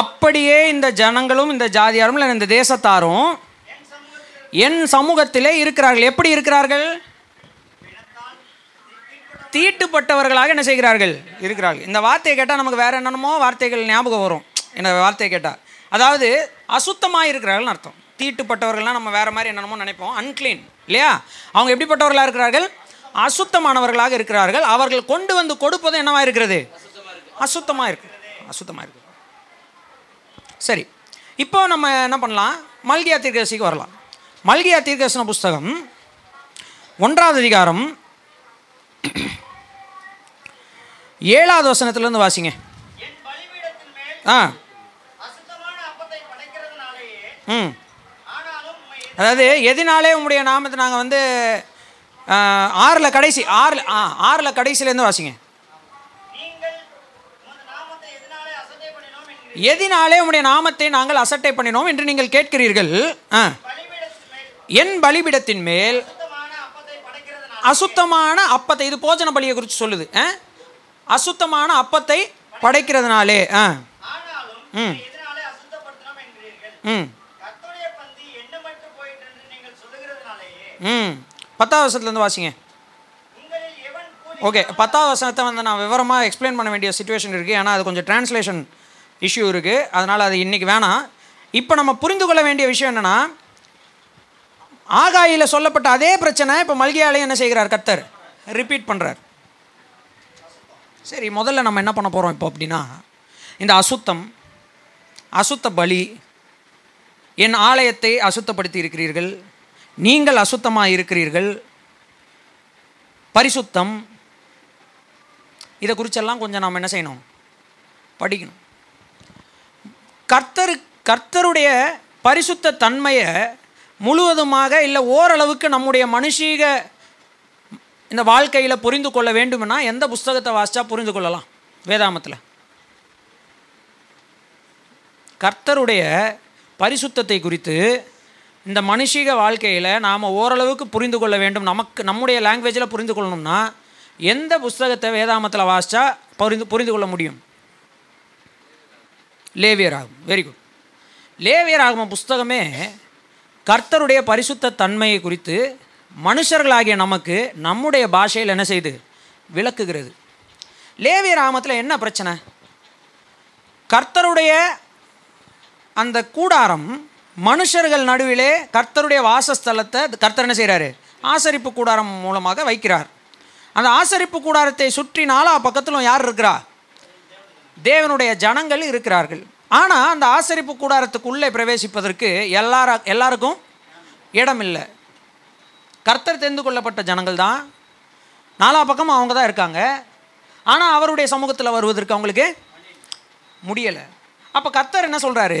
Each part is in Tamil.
அப்படியே இந்த ஜனங்களும் இந்த ஜாதியாரும் இல்லை இந்த தேசத்தாரும் என் சமூகத்திலே இருக்கிறார்கள். எப்படி இருக்கிறார்கள்? தீட்டுப்பட்டவர்களாக என்ன செய்கிறார்கள்? இருக்கிறார்கள். இந்த வார்த்தையை கேட்டால் நமக்கு வேறு என்னென்னமோ வார்த்தைகள் ஞாபகம் வரும். இந்த வார்த்தையை கேட்டால் அதாவது அசுத்தமாக இருக்கிறார்கள்னு அர்த்தம். தீட்டுப்பட்டவர்கள்லாம் நம்ம வேறு மாதிரி என்னென்னமோ நினைப்போம். அன்க்ளீன் இல்லையா? அவங்க எப்படிப்பட்டவர்களாக இருக்கிறார்கள்? அசுத்தமானவர்களாக இருக்கிறார்கள். அவர்கள் கொண்டு வந்து கொடுப்பது என்னவாக இருக்கிறது? அசுத்தமாக இருக்கு. அசுத்தமாக இருக்கு. சரி இப்போ நம்ம என்ன பண்ணலாம்? மல்கியா தீர்க்கதரிசிக்கு வரலாம். மல்கியா தீர்க்கதரிசன புஸ்தகம் ஒன்றாவது அதிகாரம் ஏழாவது வசனத்துலேருந்து வாசிங்க. ஆ. ம். அதாவது எதினாலே உங்களுடைய நாமத்தை நாங்கள் வந்து ஆறில் கடைசி ஆறில் ஆ ஆறில் கடைசியிலேருந்து வாசிங்க. எதினாலே உம்முடைய நாமத்தை நாங்கள் அசட்டை பண்ணினோம் என்று நீங்கள் கேட்கிறீர்கள். ஆ. என் பலிபிடத்தின் மேல் அசுத்தமான அப்பத்தை இது போஜன பலியை குறித்து சொல்லுது. ஆ? அசுத்தமான அப்பத்தை படைக்கிறதுனாலே ஆ. ம். ம். ம். பத்தாவது வருஷத்துலேருந்து வாசிங்க. ஓகே பத்தாவது வசனத்தை வந்து நான் விவரமாக எக்ஸ்பிளைன் பண்ண வேண்டிய சுச்சுவேஷன் இருக்குது ஏன்னா அது கொஞ்சம் டிரான்ஸ்லேஷன் இஷ்யூ இருக்குது அதனால் அது இன்றைக்கி வேணாம். இப்போ நம்ம புரிந்து கொள்ள வேண்டிய விஷயம் என்னென்னா ஆகாயில் சொல்லப்பட்ட அதே பிரச்சனை இப்போ மல்கியாலையும் என்ன செய்கிறார்? கர்த்தர் ரிப்பீட் பண்ணுறார் சரி முதல்ல நம்ம என்ன பண்ண போகிறோம் இப்போ அப்படின்னா இந்த அசுத்தம் அசுத்த பலி என் ஆலயத்தை அசுத்தப்படுத்தி இருக்கிறீர்கள் நீங்கள் அசுத்தமாக இருக்கிறீர்கள் பரிசுத்தம் இதை குறிச்செல்லாம் கொஞ்சம் நாம் என்ன செய்யணும்? படிக்கணும். கர்த்தரு கர்த்தருடைய பரிசுத்த தன்மையை முழுவதுமாக இல்லை ஓரளவுக்கு நம்முடைய மனுஷீக இந்த வாழ்க்கையில் புரிந்து கொள்ள வேண்டும்னா எந்த புஸ்தகத்தை வாசித்தா புரிந்து கொள்ளலாம்? வேதாமத்தில். கர்த்தருடைய பரிசுத்தத்தை குறித்து இந்த மனுஷீக வாழ்க்கையில் நாம் ஓரளவுக்கு புரிந்து கொள்ள வேண்டும். நமக்கு நம்முடைய லாங்குவேஜில் புரிந்து கொள்ளணும்னா எந்த புஸ்தகத்தை வேதாமத்தில் வாசித்தா புரிந்து புரிந்து கொள்ள முடியும்? லேவியர் ஆகும் வெரி குட் லேவியர் ஆகும் புஸ்தகமே கர்த்தருடைய பரிசுத்த தன்மையை குறித்து மனுஷர்களாகிய நமக்கு நம்முடைய பாஷையில் என்ன செய்து? விளக்குகிறது. லேவியர் ஆகமத்தில் என்ன பிரச்சனை? கர்த்தருடைய அந்த கூடாரம் மனுஷர்கள் நடுவிலே கர்த்தருடைய வாசஸ்தலத்தை கர்த்தர் என்ன செய்கிறாரு ஆசரிப்பு கூடாரம் மூலமாக வைக்கிறார். அந்த ஆசரிப்பு கூடாரத்தை சுற்றி நாலா பக்கத்திலும் யார் இருக்கிறா? தேவனுடைய ஜனங்கள் இருக்கிறார்கள். ஆனால் அந்த ஆசரிப்பு கூடாரத்துக்குள்ளே பிரவேசிப்பதற்கு எல்லார எல்லாருக்கும் இடம் இல்லை கர்த்தர் தெரிந்து கொள்ளப்பட்ட ஜனங்கள் தான். நாலா பக்கமும் அவங்க தான் இருக்காங்க. ஆனால் அவருடைய சமூகத்தில் வருவதற்கு அவங்களுக்கு முடியலை. அப்போ கர்த்தர் என்ன சொல்கிறாரு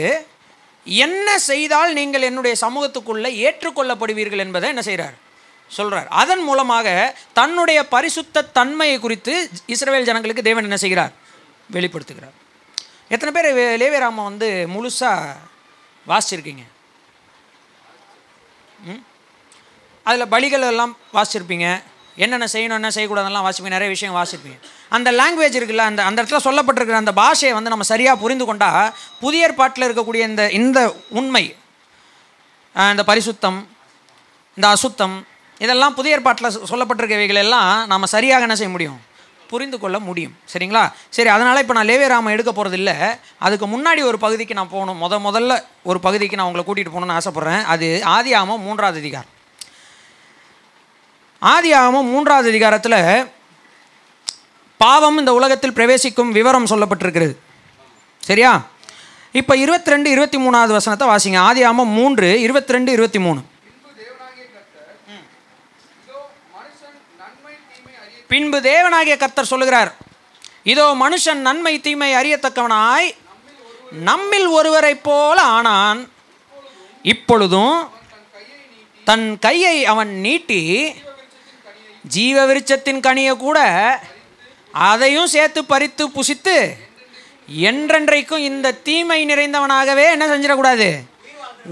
என்ன செய்தால் நீங்கள் என்னுடைய சமூகத்துக்குள்ளே ஏற்றுக்கொள்ளப்படுவீர்கள் என்பதை என்ன செய்கிறார் சொல்கிறார் அதன் மூலமாக தன்னுடைய பரிசுத்த தன்மையை குறித்து இஸ்ரேல் ஜனங்களுக்கு தேவன் என்ன செய்கிறார்? வெளிப்படுத்துகிறார். எத்தனை பேர் வே- வந்து முழுசாக வாசிச்சிருக்கீங்க? அதில் பலிகள் எல்லாம் வாசிச்சிருப்பீங்க. என்னென்ன செய்யணும் என்ன செய்யக்கூடாதெல்லாம் வாசிப்பீங்க நிறைய விஷயம் வாசிப்பீங்க. அந்த லாங்குவேஜ் இருக்குல்ல அந்த அந்த இடத்துல சொல்லப்பட்டிருக்கிற அந்த பாஷையை வந்து நம்ம சரியாக புரிந்து கொண்டால் புதிய ஏற்பாட்டில் இருக்கக்கூடிய இந்த இந்த உண்மை இந்த பரிசுத்தம் இந்த அசுத்தம் இதெல்லாம் புதிய ஏற்பாட்டில் சொல்லப்பட்டிருக்கவைகள் எல்லாம் நம்ம சரியாக என்ன செய்ய முடியும்? புரிந்து கொள்ள முடியும். சரிங்களா? சரி அதனால் இப்போ நான் லேவியராமம் எடுக்க போகிறது இல்லை அதுக்கு முன்னாடி ஒரு பகுதிக்கு நான் போகணும். முத முதல்ல ஒரு பகுதிக்கு நான் உங்களை கூட்டிகிட்டு போகணும்னு ஆசைப்பட்றேன். அது ஆதி ஆமம் மூன்றாவது அதிகாரம். ஆதி ஆமம் மூன்றாவது அதிகாரத்தில் பாவம் இந்த உலகத்தில் பிரவேசிக்கும் விவரம் சொல்லப்பட்டிருக்கிறது. சரியா? இப்போ இருபத்தி ரெண்டு இருபத்தி மூணாவது வசனத்தை வாசிங்க. ஆதி ஆமம் மூன்று இருபத்தி ரெண்டு இருபத்தி மூணு. பின்பு தேவனாகிய கர்த்தர் சொல்லுகிறார் இதோ மனுஷன் நன்மை தீமை அறியத்தக்கவனாய் நம்மில் ஒருவரைப் போல ஆனான். இப்பொழுதும் தன் கையை அவன் நீட்டி ஜீவ விருட்சத்தின் கனியை கூட அதையும் சேர்த்து பறித்து புசித்து என்றென்றைக்கும் இந்த தீமை நிறைந்தவனாகவே என்ன செஞ்சிடக்கூடாது?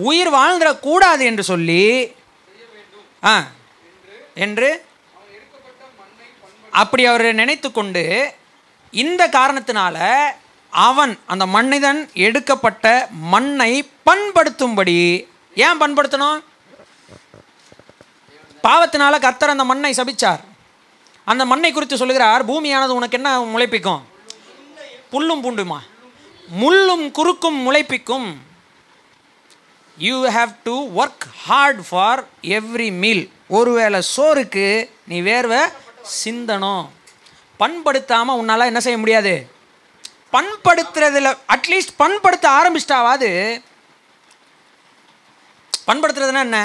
உயிர் வாழ்ந்துடக்கூடாது என்று சொல்லி ஆ என்று அப்படி அவர் நினைத்து கொண்டு இந்த காரணத்தினால அவன் அந்த மனிதன் எடுக்கப்பட்ட மண்ணை பண்படுத்தும்படி ஏன் பண்படுத்தணும்? பாவத்தினால கர்த்தர் அந்த மண்ணை சபிச்சார். அந்த மண்ணை குறித்து சொல்லுகிறார் பூமியானது உனக்கு என்ன முளைப்பிக்கும்? புல்லும் பூண்டுமா? முள்ளும் குறுக்கும் முளைப்பிக்கும். You have to work hard for every meal ஒருவேளை சோறுக்கு நீ வேர்வை சிந்தனம் பண்படுத்தாமல் உன்னால் என்ன செய்ய முடியாது? பண்படுத்துறதுல அட்லீஸ்ட் பண்படுத்த ஆரம்பிச்சிட்டாவாது? பண்படுத்துறதுன்னா என்ன?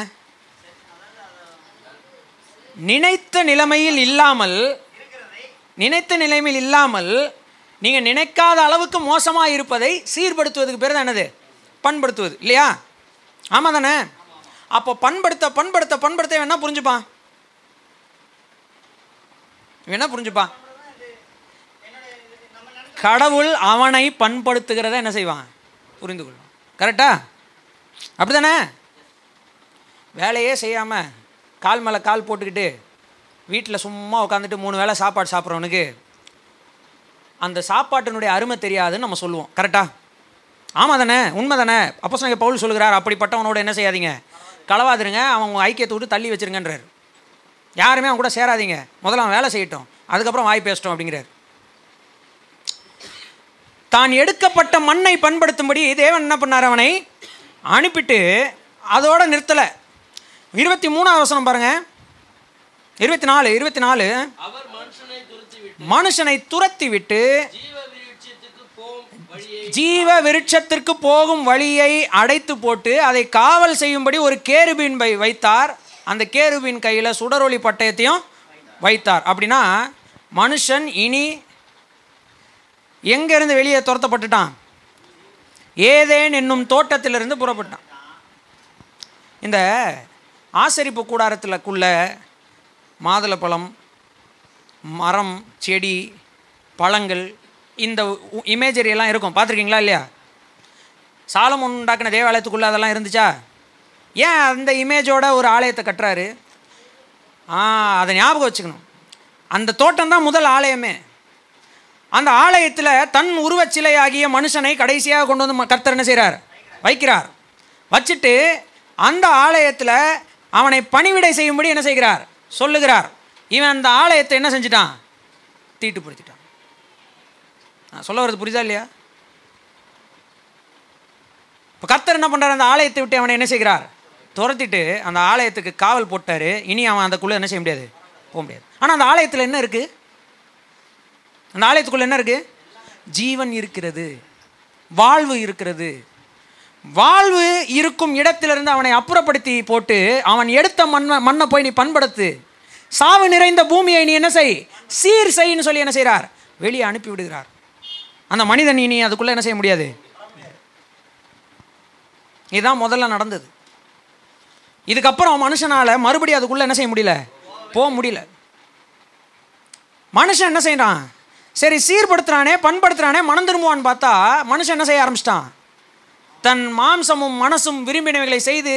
நினைத்த நிலைமையில் இல்லாமல் நினைத்த நிலைமையில் இல்லாமல் நீங்கள் நினைக்காத அளவுக்கு மோசமாக இருப்பதை சீர்படுத்துவதுக்கு பேர் தான் என்னது? பண்படுத்துவது. இல்லையா? ஆமாம் தானே? அப்போ பண்படுத்த பண்படுத்த பண்படுத்த வேணா புரிஞ்சுப்பான்? என்ன புரிஞ்சுப்பான்? கடவுள் அவனை பண்படுத்துகிறத என்ன செய்வான்? புரிந்து கொள்வான். கரெக்டா அப்படிதானே? வேலையே செய்யாமல் கால் மேலே கால் போட்டுக்கிட்டு வீட்டில் சும்மா உட்காந்துட்டு மூணு வேளை சாப்பாடு சாப்பிட்றவனுக்கு அந்த சாப்பாட்டினுடைய அருமை தெரியாதுன்னு நம்ம சொல்லுவோம். கரெக்டா ஆமாம் தானே உண்மை தானே அப்போ சொன்ன பவுல் சொல்லுகிறார் அப்படிப்பட்டவனோட என்ன செய்யாதீங்க? களவாதுருங்க அவங்க ஐக்கியத்தை விட்டு தள்ளி வச்சிருங்கன்றார். யாருமே அவன் கூட சேராதீங்க. முதல்ல அவன் வேலை செய்யட்டும். அதுக்கப்புறம் வாய் பேசட்டும் அப்படிங்கிறார். தான் எடுக்கப்பட்ட மண்ணை பண்படுத்தும்படி தேவன் என்ன பண்ணார் அவனை? அனுப்பிட்டு அதோட நிறுத்தலை. இருபத்தி மூணாவது வசனம் பாருங்க. இருபத்தி நாலு இருபத்தி நாலு. மனுஷனை துரத்தி விட்டு ஜீவ விருட்சத்திற்கு போகும் வழியை அடைத்து போட்டு அதை காவல் செய்யும்படி ஒரு கேருபீன் வைத்தார். அந்த கேருவின் கையில் சுடரொளி பட்டயத்தையும் வைத்தார். அப்படின்னா மனுஷன் இனி எங்கேருந்து வெளியே துரத்தப்பட்டுட்டான்? ஏதேன் என்னும் தோட்டத்திலிருந்து புறப்பட்டான். இந்த ஆசரிப்பு கூடாரத்திலக்குள்ள மாதுளப்பழம் மரம் செடி பழங்கள் இந்த இமேஜரி எல்லாம் இருக்கும். பார்த்துருக்கீங்களா இல்லையா? சாலமோன் உண்டாக்கின தேவாலயத்துக்குள்ளே அதெல்லாம் இருந்துச்சா? ஏன் அந்த இமேஜோட ஒரு ஆலயத்தை கட்டுறாரு? ஆ அதை ஞாபகம் வச்சுக்கணும். அந்த தோட்டம் தான் முதல் ஆலயமே. அந்த ஆலயத்தில் தன் உருவச்சிலையாகிய மனுஷனை கடைசியாக கொண்டு வந்து கர்த்தர் என்ன செய்கிறார் வைக்கிறார். வச்சுட்டு அந்த ஆலயத்தில் அவனை பணிவிடை செய்யும்படி என்ன செய்கிறார்? சொல்லுகிறார். இவன் அந்த ஆலயத்தை என்ன செஞ்சிட்டான்? பிடிச்சிட்டான். நான் சொல்ல வர்றது புரியுதா இல்லையா? இப்போ கர்த்தர் என்ன பண்ணுறார் அந்த ஆலயத்தை விட்டு அவனை என்ன செய்கிறார்? துரத்திட்டு அந்த ஆலயத்துக்கு காவல் போட்டார். இனி அவன் அதுக்குள்ளே என்ன செய்ய முடியாது? போக முடியாது. ஆனால் அந்த ஆலயத்தில் என்ன இருக்குது அந்த ஆலயத்துக்குள்ளே என்ன இருக்குது ஜீவன் இருக்கிறது. வாழ்வு இருக்கிறது. வாழ்வு இருக்கும் இடத்திலிருந்து அவனை அப்புறப்படுத்தி போட்டு அவன் எடுத்த மண்ணை மண்ணை போய் நீ பண்படுத்து. சாவு நிறைந்த பூமியை நீ என்ன செய்? சீர் செய்ன்னு சொல்லி என்ன செய்கிறார் வெளியே அனுப்பி விடுகிறார். அந்த மனிதன் இனி அதுக்குள்ளே என்ன செய்ய முடியாது? இதுதான் முதல்ல நடந்தது. இதுக்கப்புறம் மனுஷனால் மறுபடியும் அதுக்குள்ளே என்ன செய்ய முடியல? போக முடியல. மனுஷன் என்ன செய்கிறான் சரி சீர்படுத்துறானே பண்படுத்துறானே மனம் திரும்புவான்னு பார்த்தா மனுஷன் என்ன செய்ய ஆரம்பிச்சிட்டான்? தன் மாம்சமும் மனசும் விரும்பினவைகளை செய்து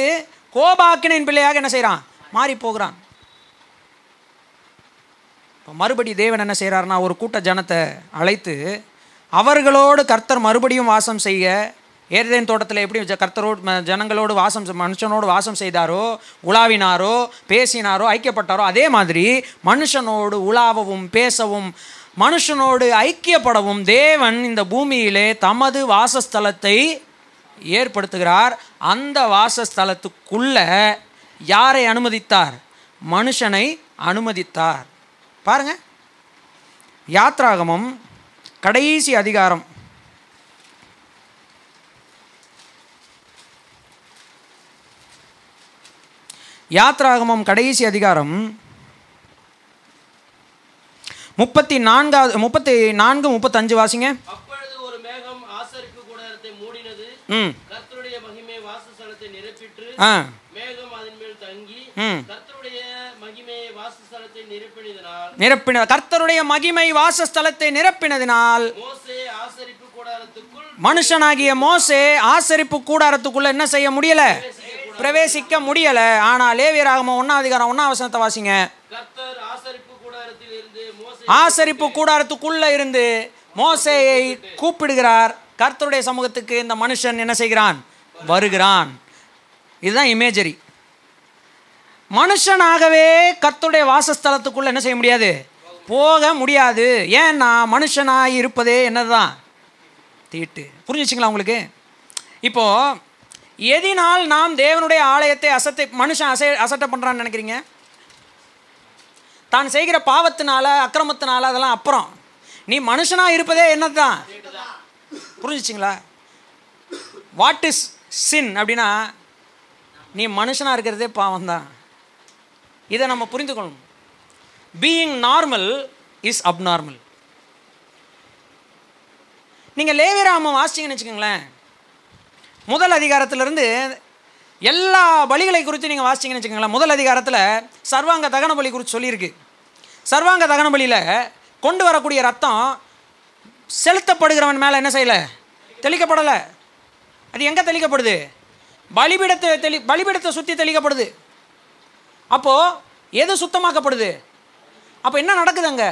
கோபாக்கினின் பிள்ளையாக என்ன செய்கிறான் மாறி போகிறான். இப்போ மறுபடி தேவன் என்ன செய்கிறாருன்னா ஒரு கூட்ட ஜனத்தை அழைத்து அவர்களோடு கர்த்தர் மறுபடியும் வாசம் செய்ய ஏர்தேன் தோட்டத்தில் எப்படி ஜ- கர்த்தரோடு ஜனங்களோடு வாசம் மனுஷனோடு வாசம் செய்தாரோ உலாவினாரோ பேசினாரோ ஐக்கியப்பட்டாரோ அதே மாதிரி மனுஷனோடு உலாவவும் பேசவும் மனுஷனோடு ஐக்கியப்படவும் தேவன் இந்த பூமியிலே தமது வாசஸ்தலத்தை ஏற்படுத்துகிறார். அந்த வாசஸ்தலத்துக்குள்ள யாரை அனுமதித்தார்? மனுஷனை அனுமதித்தார். பாருங்க. யாத்ராகமம் கடைசி அதிகாரம். யாத்ராகமம் கடைசி அதிகாரம் முப்பத்தி நான்காவது முப்பத்தி நான்கு முப்பத்தஞ்சு வாசிங்க. ம். ஆ. ம். நிரப்பின கர்த்தருடைய மகிமை வாசஸ்தலத்தை நிரப்பினதினால் மனுஷனாகிய மோசே ஆசரிப்பு கூடாரத்துக்குள்ள என்ன செய்ய முடியல? பிரவேசிக்க முடியல. ஆனா லேவியராகம ஒன்னாம் அதிகாரம் ஒன்னாம் வசனத்தை வாசிங்க ஆசரிப்பு கூடாரத்துக்குள்ள இருந்து மோசேயை கூப்பிடுகிறார். கர்த்தருடைய சமூகத்துக்கு இந்த மனுஷன் என்ன செய்கிறான்? வருகிறான். இதுதான் இமேஜரி மனுஷனாகவே கர்த்தருடைய வாசஸ்தலத்துக்குள்ள என்ன செய்ய முடியாது? போக முடியாது. ஏன்னா மனுஷனாய் இருப்பதே என்னதுதான்? தீட்டு. புரிஞ்சுச்சிங்களா உங்களுக்கு? இப்போ எதினால் நாம் தேவனுடைய ஆலயத்தை அசத்தை மனுஷன் அசை அசட்டை பண்ணுறான்னு நினைக்கிறீங்க? தான் செய்கிற பாவத்தினால அக்கிரமத்தினால அதெல்லாம் அப்புறம். நீ மனுஷனாக இருப்பதே என்னதுதான்? புரிஞ்சிச்சிங்களா? வாட் இஸ் சின் அப்படின்னா நீ மனுஷனாக இருக்கிறதே பாவம் தான் இதை நம்ம புரிந்து கொள்ளணும் பீயிங் நார்மல் இஸ் அப்நார்மல் நீங்கள் லேவிராமம் வாசிச்சிங்கன்னு வச்சுக்கோங்களேன். முதல் அதிகாரத்திலிருந்து எல்லா பலிகளை குறித்து நீங்கள் வாசிச்சிங்கன்னு வச்சுக்கோங்களேன். முதல் அதிகாரத்தில் சர்வாங்க தகன பலி குறித்து சொல்லியிருக்கு. சர்வாங்க தகன பலியில் கொண்டு வரக்கூடிய ரத்தம் செலுத்தப்படுகிறவன் மேலே என்ன செய்யலை? தெளிக்கப்படலை. அது எங்கே தெளிக்கப்படுது? பலிபீடத்தை தெளி பலிபீடத்தை சுற்றி தெளிக்கப்படுது. அப்போது எது சுத்தமாக்கப்படுது? அப்போ என்ன நடக்குது அங்கே?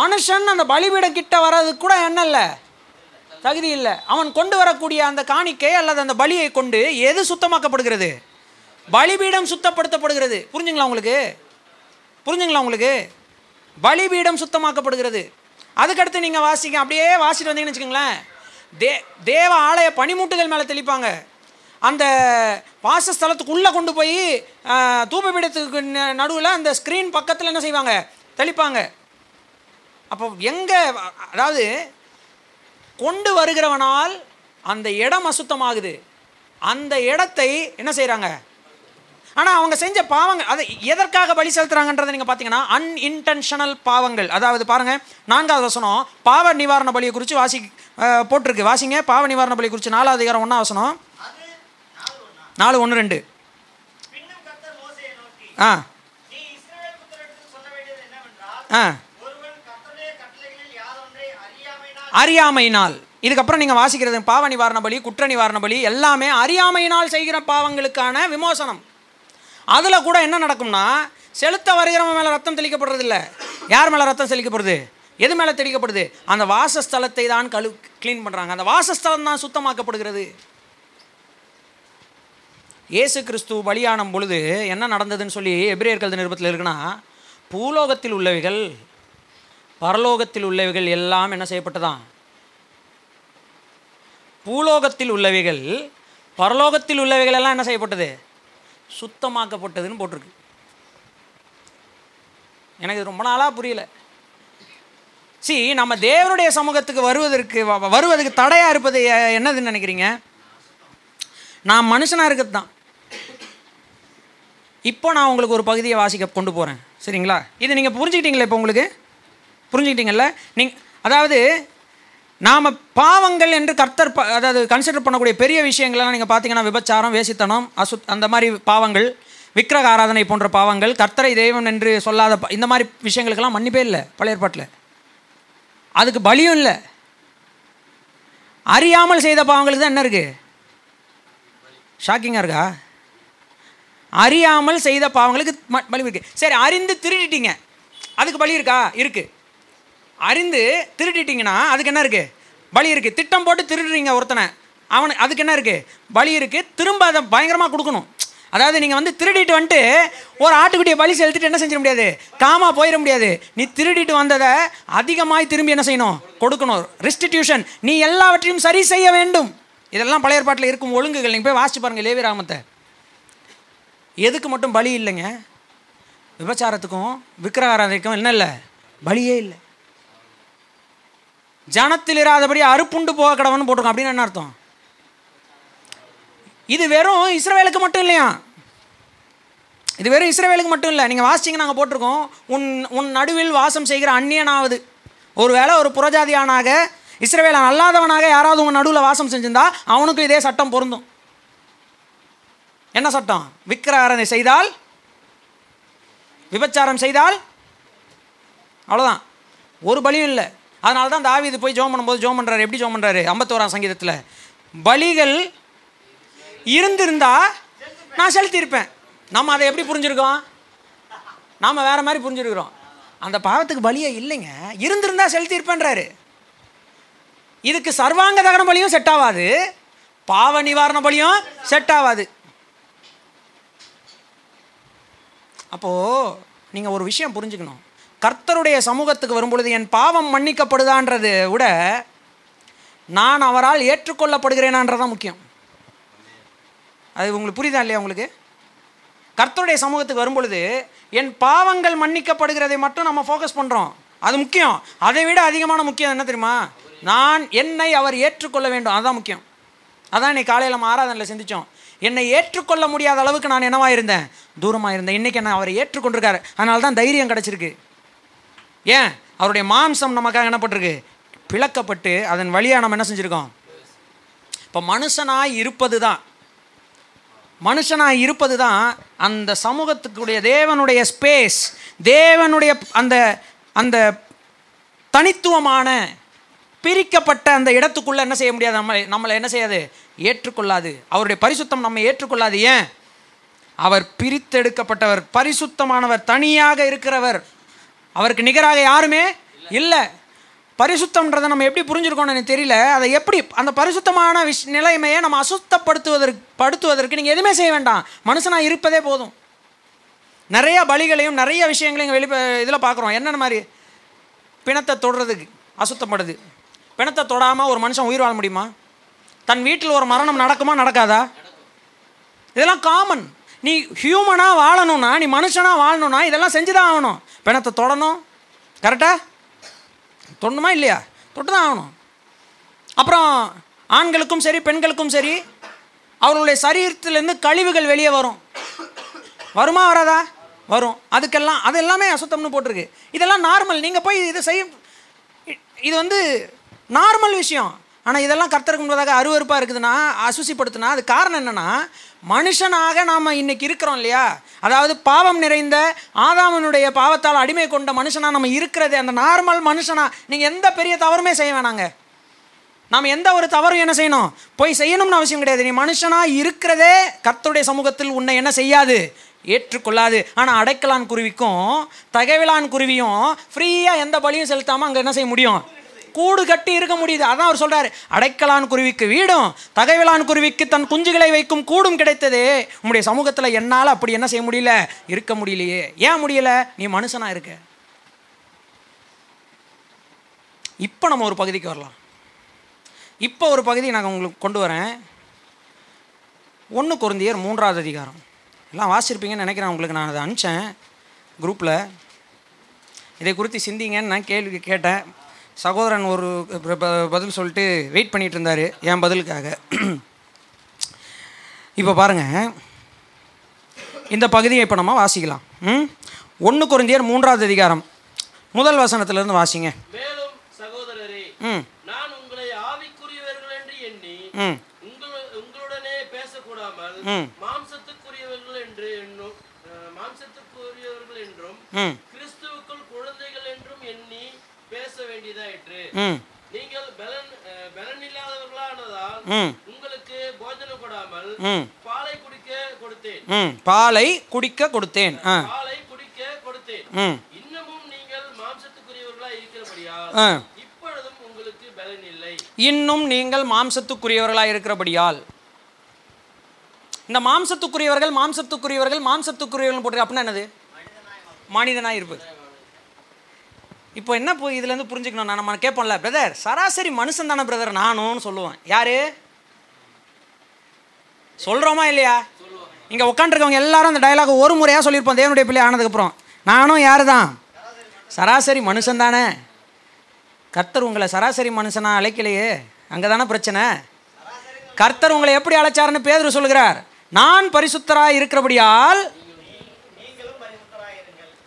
மனுஷன் அந்த பலிபீடம் கிட்ட வர்றதுக்கு கூட என்ன இல்லை. தகுதி இல்லை. அவன் கொண்டு வரக்கூடிய அந்த காணிக்கை அல்லது அந்த பலியை கொண்டு எது சுத்தமாக்கப்படுகிறது? பலிபீடம் சுத்தப்படுத்தப்படுகிறது. புரிஞ்சுங்களா உங்களுக்கு? புரிஞ்சுங்களா உங்களுக்கு? பலிபீடம் சுத்தமாக்கப்படுகிறது. அதுக்கடுத்து நீங்கள் வாசிங்க அப்படியே வாசிட்டு வந்தீங்கன்னு வச்சுக்கோங்களேன். தே தேவ ஆலய பனிமூட்டுகள் மேலே தெளிப்பாங்க. அந்த வாசஸ்தலத்துக்குள்ளே கொண்டு போய் தூபபீடத்துக்கு நடுவில் அந்த ஸ்க்ரீன் பக்கத்தில் என்ன செய்வாங்க? தெளிப்பாங்க. அப்போ எங்கே அதாவது கொண்டு வருகிறவனால் அந்த இடம் அசுத்தமாகுது. அந்த இடத்தை என்ன செய்கிறாங்க ஆனால் அவங்க செஞ்ச பாவங்கள் அதை எதற்காக பலி செலுத்துறாங்கன்றதை நீங்கள் பார்த்தீங்கன்னா அன்இன்டென்ஷனல் பாவங்கள். அதாவது பாருங்கள் நான்காவது வசனம் பாவ நிவாரண பலியை குறித்து வாசி போட்டிருக்கு. வாசிங்க பாவ நிவாரண பலி குறித்து நாலாவது அதிகாரம் ஒன்றா வசனம். நாலு ஒன்று ரெண்டு. ஆ. ஆ. அறியாமையினால். இதுக்கப்புறம் நீங்கள் வாசிக்கிறது பாவ நிவாரண பலி குற்ற நிவாரண பலி எல்லாமே அறியாமையினால் செய்கிற பாவங்களுக்கான விமோசனம். அதில் கூட என்ன நடக்கும்னா செலுத்த வருகிறவன் மேலே ரத்தம் தெளிக்கப்படுறது இல்லை யார் மேலே ரத்தம் தெளிக்கப்படுது? எது மேலே தெளிக்கப்படுது? அந்த வாசஸ்தலத்தை தான் கழு க்ளீன் பண்ணுறாங்க அந்த வாசஸ்தலம் தான் சுத்தமாக்கப்படுகிறது. இயேசு கிறிஸ்து பலியான பொழுது என்ன நடந்ததுன்னு சொல்லி எபிரேயர் கல்வி நிருபத்தில் இருக்குன்னா பூலோகத்தில் உள்ளவைகள் பரலோகத்தில் உள்ளவைகள் எல்லாம் என்ன செய்யப்பட்டதான் பூலோகத்தில் உள்ளவைகள் பரலோகத்தில் உள்ளவைகள் எல்லாம் என்ன செய்யப்பட்டது? சுத்தமாக்கப்பட்டதுன்னு போட்டிருக்கு. எனக்கு இது ரொம்ப நாளாக புரியல. சி நம்ம தேவனுடைய சமூகத்துக்கு வருவதற்கு வ- வருவதற்கு தடையாக இருப்பது என்னதுன்னு நினைக்கிறீங்க? நான் மனுஷனாக இருக்கிறது தான் இப்போ நான் உங்களுக்கு ஒரு பகுதியை வாசிக்க கொண்டு போகிறேன் சரிங்களா? இது நீங்கள் புரிஞ்சுக்கிட்டீங்களா இப்போ உங்களுக்கு? புரிஞ்சுக்கிட்டீங்கல்ல? நீங்க அதாவது நாம் பாவங்கள் என்று கர்த்தர் ப- அதாவது கன்சிடர் பண்ணக்கூடிய பெரிய விஷயங்கள்லாம் நீங்கள் பார்த்தீங்கன்னா விபச்சாரம் வேசித்தனம் அசு அந்த மாதிரி பாவங்கள் விக்கிரக ஆராதனை போன்ற பாவங்கள் கர்த்தரை தெய்வம் என்று சொல்லாத இந்த மாதிரி விஷயங்களுக்கெல்லாம் மன்னிப்பே இல்லை பழைய ஏற்பாட்டில். அதுக்கு பலியும் இல்லை. அறியாமல் செய்த பாவங்களுக்கு தான் என்ன இருக்குது ஷாக்கிங்காக இருக்கா? அறியாமல் செய்த பாவங்களுக்கு பலி இருக்குது சரி அறிந்து திருடிட்டீங்க. அதுக்கு பலி இருக்கா? இருக்குது அறிந்து திருடிட்டிங்கன்னா அதுக்கு என்ன இருக்குது பலி இருக்குது திட்டம் போட்டு திருடுறீங்க ஒருத்தனை. அவனுக்கு அதுக்கு என்ன இருக்குது பலி இருக்குது திரும்ப அதை பயங்கரமாக கொடுக்கணும். அதாவது நீங்கள் வந்து திருடிட்டு வந்துட்டு ஒரு ஆட்டுக்குட்டியை பலி செலுத்திட்டு என்ன செஞ்சிட முடியாது? காமா போயிட முடியாது. நீ திருடிட்டு வந்ததை அதிகமாய் திரும்பி என்ன செய்யணும்? கொடுக்கணும். ரெஸ்டிடியூஷன் நீ எல்லாவற்றையும் சரி செய்ய வேண்டும். இதெல்லாம் பழைய ஏற்பாட்டில் இருக்கும் ஒழுங்குகள். நீங்கள் போய் வாசிச்சு பாருங்கள் லேவிராமத்தை எதுக்கு மட்டும் பலி இல்லைங்க? விபச்சாரத்துக்கும் விக்கிரகாராதனைக்கும் என்ன இல்லை? பலியே இல்லை. ஜனத்தில் இராதபடி அறுப்புண்டு போக கடவன் போட்டிருக்கோம் அப்படின்னு என்ன அர்த்தம்? இது வெறும் இஸ்ரவேலுக்கு மட்டும் இல்லையா? இது வெறும் இஸ்ரேவேலுக்கு மட்டும் இல்லை. நீங்கள் வாசிச்சிங்க நாங்கள் போட்டிருக்கோம். உன் உன் நடுவில் வாசம் செய்கிற அந்நியனாவது. ஒருவேளை ஒரு புறஜாதியானாக இஸ்ரவேலன் அல்லாதவனாக யாராவது உங்கள் நடுவில் வாசம் செஞ்சிருந்தா அவனுக்கும் இதே சட்டம் பொருந்தும். என்ன சட்டம்? விக்கிரகாரனை செய்தால் விபச்சாரம் செய்தால் அவ்வளோதான் ஒரு பலியும் இல்லை. அதனால தான் தாவீது போய் ஜோம் பண்ணும்போது ஜோம் பண்ணுறாரு எப்படி ஜோம் பண்ணுறாரு ஐம்பத்தோராம் சங்கீதத்தில் பலிகள் இருந்திருந்தா நான் செலுத்தியிருப்பேன். நம்ம அதை எப்படி புரிஞ்சிருக்கோம்? நாம் வேற மாதிரி புரிஞ்சிருக்கிறோம். அந்த பாவத்துக்கு பலியே இல்லைங்க. இருந்திருந்தா செலுத்தியிருப்பேன்றாரு. இதுக்கு சர்வாங்க தகன பலியும் செட் ஆகாது பாவ நிவாரண பலியும் செட் ஆகாது அப்போது நீங்கள் ஒரு விஷயம் புரிஞ்சுக்கணும். கர்த்தருடைய சமூகத்துக்கு வரும்பொழுது என் பாவம் மன்னிக்கப்படுதான்றதை விட நான் அவரால் ஏற்றுக்கொள்ளப்படுகிறேனான்றதான் முக்கியம். அது உங்களுக்கு புரியுதா இல்லையா உங்களுக்கு? கர்த்தருடைய சமூகத்துக்கு வரும்பொழுது என் பாவங்கள் மன்னிக்கப்படுகிறதை மட்டும் நம்ம ஃபோக்கஸ் பண்ணுறோம் அது முக்கியம். அதை விட அதிகமான முக்கியம் என்ன தெரியுமா? நான் என்னை அவர் ஏற்றுக்கொள்ள வேண்டும். அதுதான் முக்கியம். அதான் இன்னைக்கு காலையில் நம்ம ஆராதனையில் சிந்தித்தோம் என்னை ஏற்றுக்கொள்ள முடியாத அளவுக்கு நான் என்னவாக இருந்தேன்? தூரமாக இருந்தேன். இன்றைக்கி என்ன அவரை ஏற்றுக்கொண்டிருக்காரு. அதனால தான் தைரியம் கிடச்சிருக்கு. ஏன்? அவருடைய மாம்சம் நமக்காக என்னப்பட்டிருக்கு பிளக்கப்பட்டு அதன் வழியாக நம்ம என்ன செஞ்சுருக்கோம்? இப்போ மனுஷனாய் இருப்பது தான் மனுஷனாக இருப்பது தான் அந்த சமூகத்துக்குடைய தேவனுடைய ஸ்பேஸ் தேவனுடைய அந்த அந்த தனித்துவமான பிரிக்கப்பட்ட அந்த இடத்துக்குள்ளே என்ன செய்ய முடியாது? நம்ம நம்மளை என்ன செய்யாது? ஏற்றுக்கொள்ளாது. அவருடைய பரிசுத்தம் நம்ம ஏற்றுக்கொள்ளாது. ஏன்? அவர் பிரித்தெடுக்கப்பட்டவர் பரிசுத்தமானவர் தனியாக இருக்கிறவர். அவருக்கு நிகராக யாருமே இல்லை. பரிசுத்தம்ன்றதை நம்ம எப்படி புரிஞ்சிருக்கோம்னு எனக்கு தெரியல. அதை எப்படி அந்த பரிசுத்தமான விஷ் நிலைமையை நம்ம அசுத்தப்படுத்துவதற்கு படுத்துவதற்கு நீங்கள் எதுவுமே செய்ய வேண்டாம். மனுஷனாக இருப்பதே போதும். நிறைய பலிகளையும் நிறைய விஷயங்களையும் வெளி இதில் பார்க்குறோம் என்னென்ன மாதிரி? பிணத்தை தொடுறதுக்கு அசுத்தப்படுது. பிணத்தை தொடாமல் ஒரு மனுஷன் உயிர் வாழ முடியுமா? தன் வீட்டில் ஒரு மரணம் நடக்குமா நடக்காதா? இதெல்லாம் காமன் நீ ஹியூமனாக வாழணும்னா நீ மனுஷனாக வாழணும்னா இதெல்லாம் செஞ்சு தான் ஆகணும். பிணத்தை தொடணும். கரெக்டா தொடணுமா இல்லையா? தொட்டு தான் ஆகணும். அப்புறம் ஆண்களுக்கும் சரி பெண்களுக்கும் சரி அவர்களுடைய சரீரத்திலேருந்து கழிவுகள் வெளியே வரும். வருமா வராதா? வரும். அதுக்கெல்லாம் அது எல்லாமே அசுத்தம்னு போட்டிருக்கு. இதெல்லாம் நார்மல் நீங்கள் போய் இதை செய்ய இது வந்து நார்மல் விஷயம். ஆனால் இதெல்லாம் கர்த்தருக்கு முன்பதாக அருவருப்பாக இருக்குதுன்னா அசுசிப்படுத்துனா அது காரணம் என்னென்னா மனுஷனாக நாம் இன்னைக்கு இருக்கிறோம் இல்லையா? அதாவது பாவம் நிறைந்த ஆதாமனுடைய பாவத்தால் அடிமை கொண்ட மனுஷனாக நம்ம இருக்கிறது அந்த நார்மல் மனுஷனா நீங்கள் எந்த பெரிய தவறுமே செய்ய வேணாங்க. நாம் எந்த ஒரு தவறும் என்ன செய்யணும்? போய் செய்யணும்னு அவசியம் கிடையாது. நீ மனுஷனாக இருக்கிறதே கர்த்தருடைய சமூகத்தில் உன்னை என்ன செய்யாது? ஏற்றுக்கொள்ளாது. ஆனால் அடைக்கலான் குருவிக்கும் தகவலான் குருவியும் ஃப்ரீயாக எந்த பலியும் செலுத்தாமல் அங்கே என்ன செய்ய முடியும்? கூடு கட்டி இருக்க முடியுது. அதான் அவர் சொல்கிறார் அடைக்கலான் குருவிக்கு வீடும் தகைவிலான் குருவிக்கு தன் குஞ்சுகளை வைக்கும் கூடும் கிடைத்ததே. உங்களுடைய சமூகத்தில் என்னால் அப்படி என்ன செய்ய முடியல? இருக்க முடியலையே. ஏன் முடியல? நீ மனுஷனாக இருக்க. இப்போ நம்ம ஒரு பகுதிக்கு வரலாம். இப்போ ஒரு பகுதி நாங்கள் உங்களுக்கு கொண்டு வரேன். ஒன்று குருந்தியர் மூன்றாவது அதிகாரம். எல்லாம் வாசிச்சிருப்பீங்கன்னு நினைக்கிறேன். உங்களுக்கு நான் அதை அனுப்பிச்சேன் குரூப்பில் இதை குறித்து சிந்திங்கன்னு நான் கேள்வி கேட்டேன். சகோதரன் ஒரு பதில் சொல்லிட்டு வெயிட் பண்ணிட்டு இருந்தார் என் பதிலுக்காக. இப்போ பாருங்க. இந்த பகுதியை இப்போ நம்ம வாசிக்கலாம். ம்? ஒன்று குருந்தியர் மூன்றாவது அதிகாரம். முதல் வசனத்திலிருந்து வாசிங்க. ம். ம். ம். என்று மாம்சத்துக்குரியவர்கள் என்றும் ம் கிறிஸ்துவுக்குள் குழந்தைகள் என்றும் எண்ணி பேச வேண்டியதாயிற்று. நீங்கள் பலன் உங்களுக்கு போஜனம் கொடாமல் ம். பாலை குடிக்க கொடுத்தேன். பாலை குடிக்க கொடுத்தேன். ஆ. பாலை குடிக்க கொடுத்தேன். ம். இன்னமும் நீங்கள் மாம்சத்துக்குரியவர்களாய் இருக்கிறபடியால் ஆ. இப்பொழுதும் உங்களுக்கு பலன் இல்லை. இன்னும் நீங்கள் மாம்சத்துக்குரியவர்களாக இருக்கிறபடியால். இந்த மாம்சத்துக்குரியவர்கள் மாம்சத்துக்குரியவர்கள் மாம்சத்துக்குரியவர்கள் போட்டு அப்படின்னா என்னது? மனிதனாக இருப்பது. இப்போ என்ன போய் இதுலேருந்து புரிஞ்சுக்கணும்? நான் நம்ம கேட்போம்ல பிரதர் சராசரி மனுஷன் தானே பிரதர் நானும்னு சொல்லுவேன். யார்? சொல்கிறோமா இல்லையா? இங்கே உட்காந்துருக்கவங்க எல்லாரும் அந்த டயலாக் ஒரு முறையாக சொல்லியிருப்போம். தேவனுடைய பிள்ளை ஆனதுக்கப்புறம் நானும் யாரு தான் சராசரி மனுஷன் தானே. கர்த்தர் உங்களை சராசரி மனுஷனா அழைக்கலையே. அங்கே தானே பிரச்சனை? கர்த்தர் உங்களை எப்படி அழைச்சாருன்னு பேதர் சொல்கிறார் நான் பரிசுத்தராக இருக்கிறபடியால்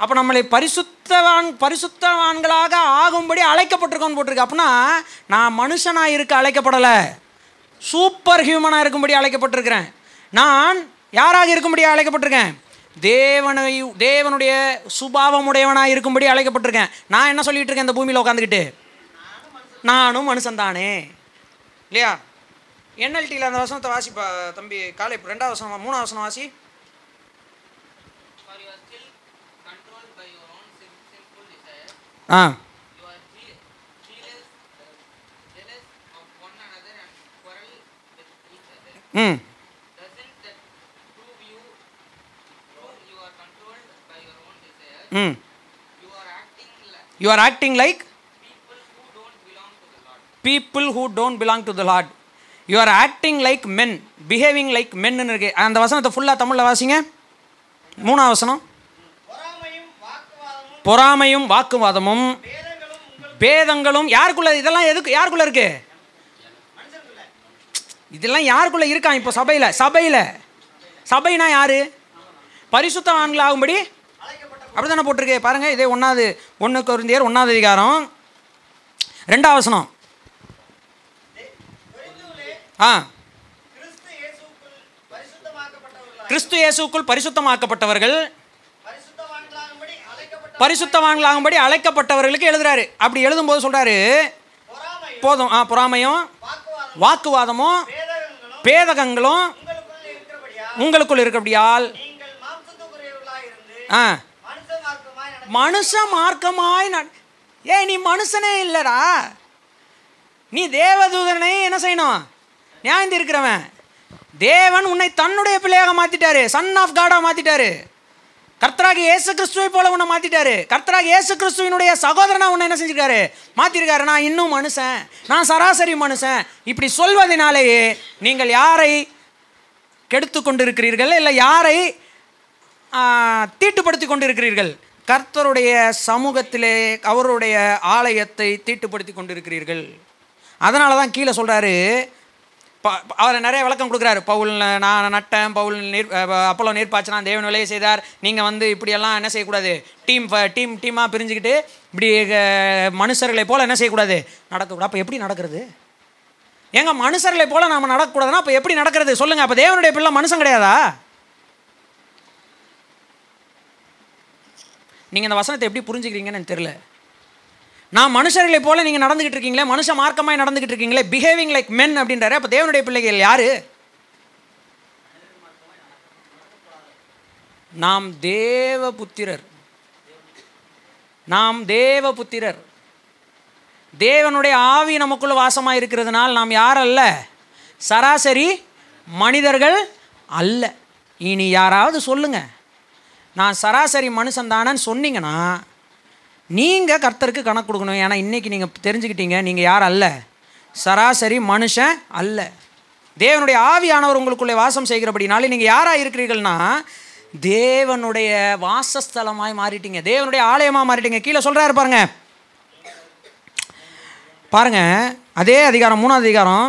அப்போ நம்மளை பரிசுத்தவான் பரிசுத்தவான்களாக ஆகும்படி அழைக்கப்பட்டிருக்கோன்னு போட்டிருக்கு. அப்படின்னா நான் மனுஷனாக இருக்க அழைக்கப்படலை. சூப்பர் ஹியூமனாக இருக்கும்படி அழைக்கப்பட்டிருக்கிறேன். நான் யாராக இருக்கும்படி அழைக்கப்பட்டிருக்கேன்? தேவனை தேவனுடைய சுபாவமுடையவனாக இருக்கும்படி அழைக்கப்பட்டிருக்கேன். நான் என்ன சொல்லிட்டு இருக்கேன் இந்த பூமியில் உட்காந்துக்கிட்டு நானும் மனுஷன்தானே இல்லையா? என்எல்டியில் அந்த வசனத்தை வாசிப்பா தம்பி. காலை ரெண்டாவது வசனம் மூணாவது வசனம் வாசி. ஆ. ம். ம். You are acting like people who don't belong to the lot you are acting like men behaving like மென்னு இருக்கு. அந்த வசனத்தை ஃபுல்லாக தமிழில் வாசிங்க. மூணாம் வசனம். பொறாமையும் வாக்குவாதமும் வேதங்களும் பேதங்களும் யாருக்குள்ள இதெல்லாம் எதுக்கு யாருக்குள்ள இருக்கு? இதெல்லாம் யாருக்குள்ள இருக்கான் இப்போ சபையில்? சபையில். சபைனா யாரு? பரிசுத்தவான்கள் ஆகும்படி அப்படி தானே போட்டிருக்கு? பாருங்க இதே ஒன்றாவது ஒன்று குருந்தியர் ஒன்றாவது அதிகாரம். ரெண்டாவது வசனம். ஆ. கிறிஸ்து இயேசுக்குள் பரிசுத்தமாக்கப்பட்டவர்கள் பரிசுத்தவான்களாகும்படி அழைக்கப்பட்டவர்களுக்கு எழுதுறாரு. அப்படி எழுதும்போது சொல்றாரு போதும் ஆ பொறாமையும் வாக்குவாதமும் பேதகங்களும் உங்களுக்குள் இருக்கிறபடியா இருக்கிறபடியால் ஆ மனுஷ மார்க்கமாய் ஏ நீ மனுஷனே இல்லடா. நீ தேவதூதனை என்ன செய்யணும்? நியாயந்து இருக்கிறவன் தேவன் உன்னை தன்னுடைய பிள்ளையாக மாத்திட்டாரு. சன் ஆஃப் காடாக மாத்திட்டாரு. கர்த்தராக இயேசு கிறிஸ்துவை போல உன்னை மாத்திட்டாரு. கர்த்தராக இயேசு கிறிஸ்துவினுடைய சகோதரனா உன்னை என்ன செஞ்சிருக்காரு? மாத்திருக்காரு. நான் இன்னும் மனுஷன். நான் சராசரி மனுஷன். இப்படி சொல்வதனாலேயே நீங்கள் யாரை கெடுத்து கொண்டிருக்கிறீர்கள்? இல்லை யாரை தீட்டுப்படுத்தி கொண்டிருக்கிறீர்கள்? கர்த்தருடைய சமூகத்திலே அவருடைய ஆலயத்தை தீட்டுப்படுத்தி கொண்டிருக்கிறீர்கள். அதனால தான் கீழே சொல்கிறாரு அவர் நிறைய விளக்கம் கொடுக்குறாரு. பவுல் நான் நட்டேன் பவுல் நீர் அஹ், அப்போலோ நீர் பாய்ச்சினா தேவன் விலையை செய்தார். நீங்கள் வந்து இப்படியெல்லாம் என்ன செய்யக்கூடாது? டீம் டீம் டீமாக பிரிஞ்சுக்கிட்டு இப்படி மனுஷர்களை போல் என்ன செய்யக்கூடாது? நடக்கக்கூடாது. அப்போ எப்படி நடக்கிறது? ஏங்க மனுஷர்களை போல் நம்ம நடக்கக்கூடாதுன்னா அப்போ எப்படி நடக்கிறது? சொல்லுங்கள் அப்போ தேவனுடைய பிள்ளை மனுஷன் கிடையாதா? நீங்கள் இந்த வசனத்தை எப்படி புரிஞ்சுக்கிறீங்கன்னு எனக்கு தெரியல. நான் மனுஷர்களை போல நீங்கள் நடந்துக்கிட்டு இருக்கீங்களே மனுஷ மார்க்கமாக நடந்துகிட்டு இருக்கீங்களே பிஹேவிங் லைக் மென் அப்படின்றாரு. அப்போ தேவனுடைய பிள்ளைகள் யார்? நாம் தேவ புத்திரர் நாம் தேவ புத்திரர் தேவனுடைய ஆவி நமக்குள்ள வாசமாக இருக்கிறதுனால் நாம் யார் அல்ல சராசரி மனிதர்கள் அல்ல. இனி யாராவது சொல்லுங்க. நான் சராசரி மனுஷன் தானேன்னு சொன்னீங்கன்னா நீங்கள் கர்த்தருக்கு கணக்கு கொடுக்கணும். ஏன்னா இன்றைக்கி நீங்கள் தெரிஞ்சுக்கிட்டீங்க நீங்கள் யார் அல்ல? சராசரி மனுஷன் அல்ல. தேவனுடைய ஆவியானவர் உங்களுக்குள்ளே வாசம் செய்கிறபடினாலே நீங்கள் யாராக இருக்கிறீர்கள்னா தேவனுடைய வாசஸ்தலமாய் மாறிட்டீங்க. தேவனுடைய ஆலயமாக மாறிட்டீங்க. கீழே சொல்கிறாரு பாருங்க. பாருங்க அதே அதிகாரம் மூணாவது அதிகாரம்.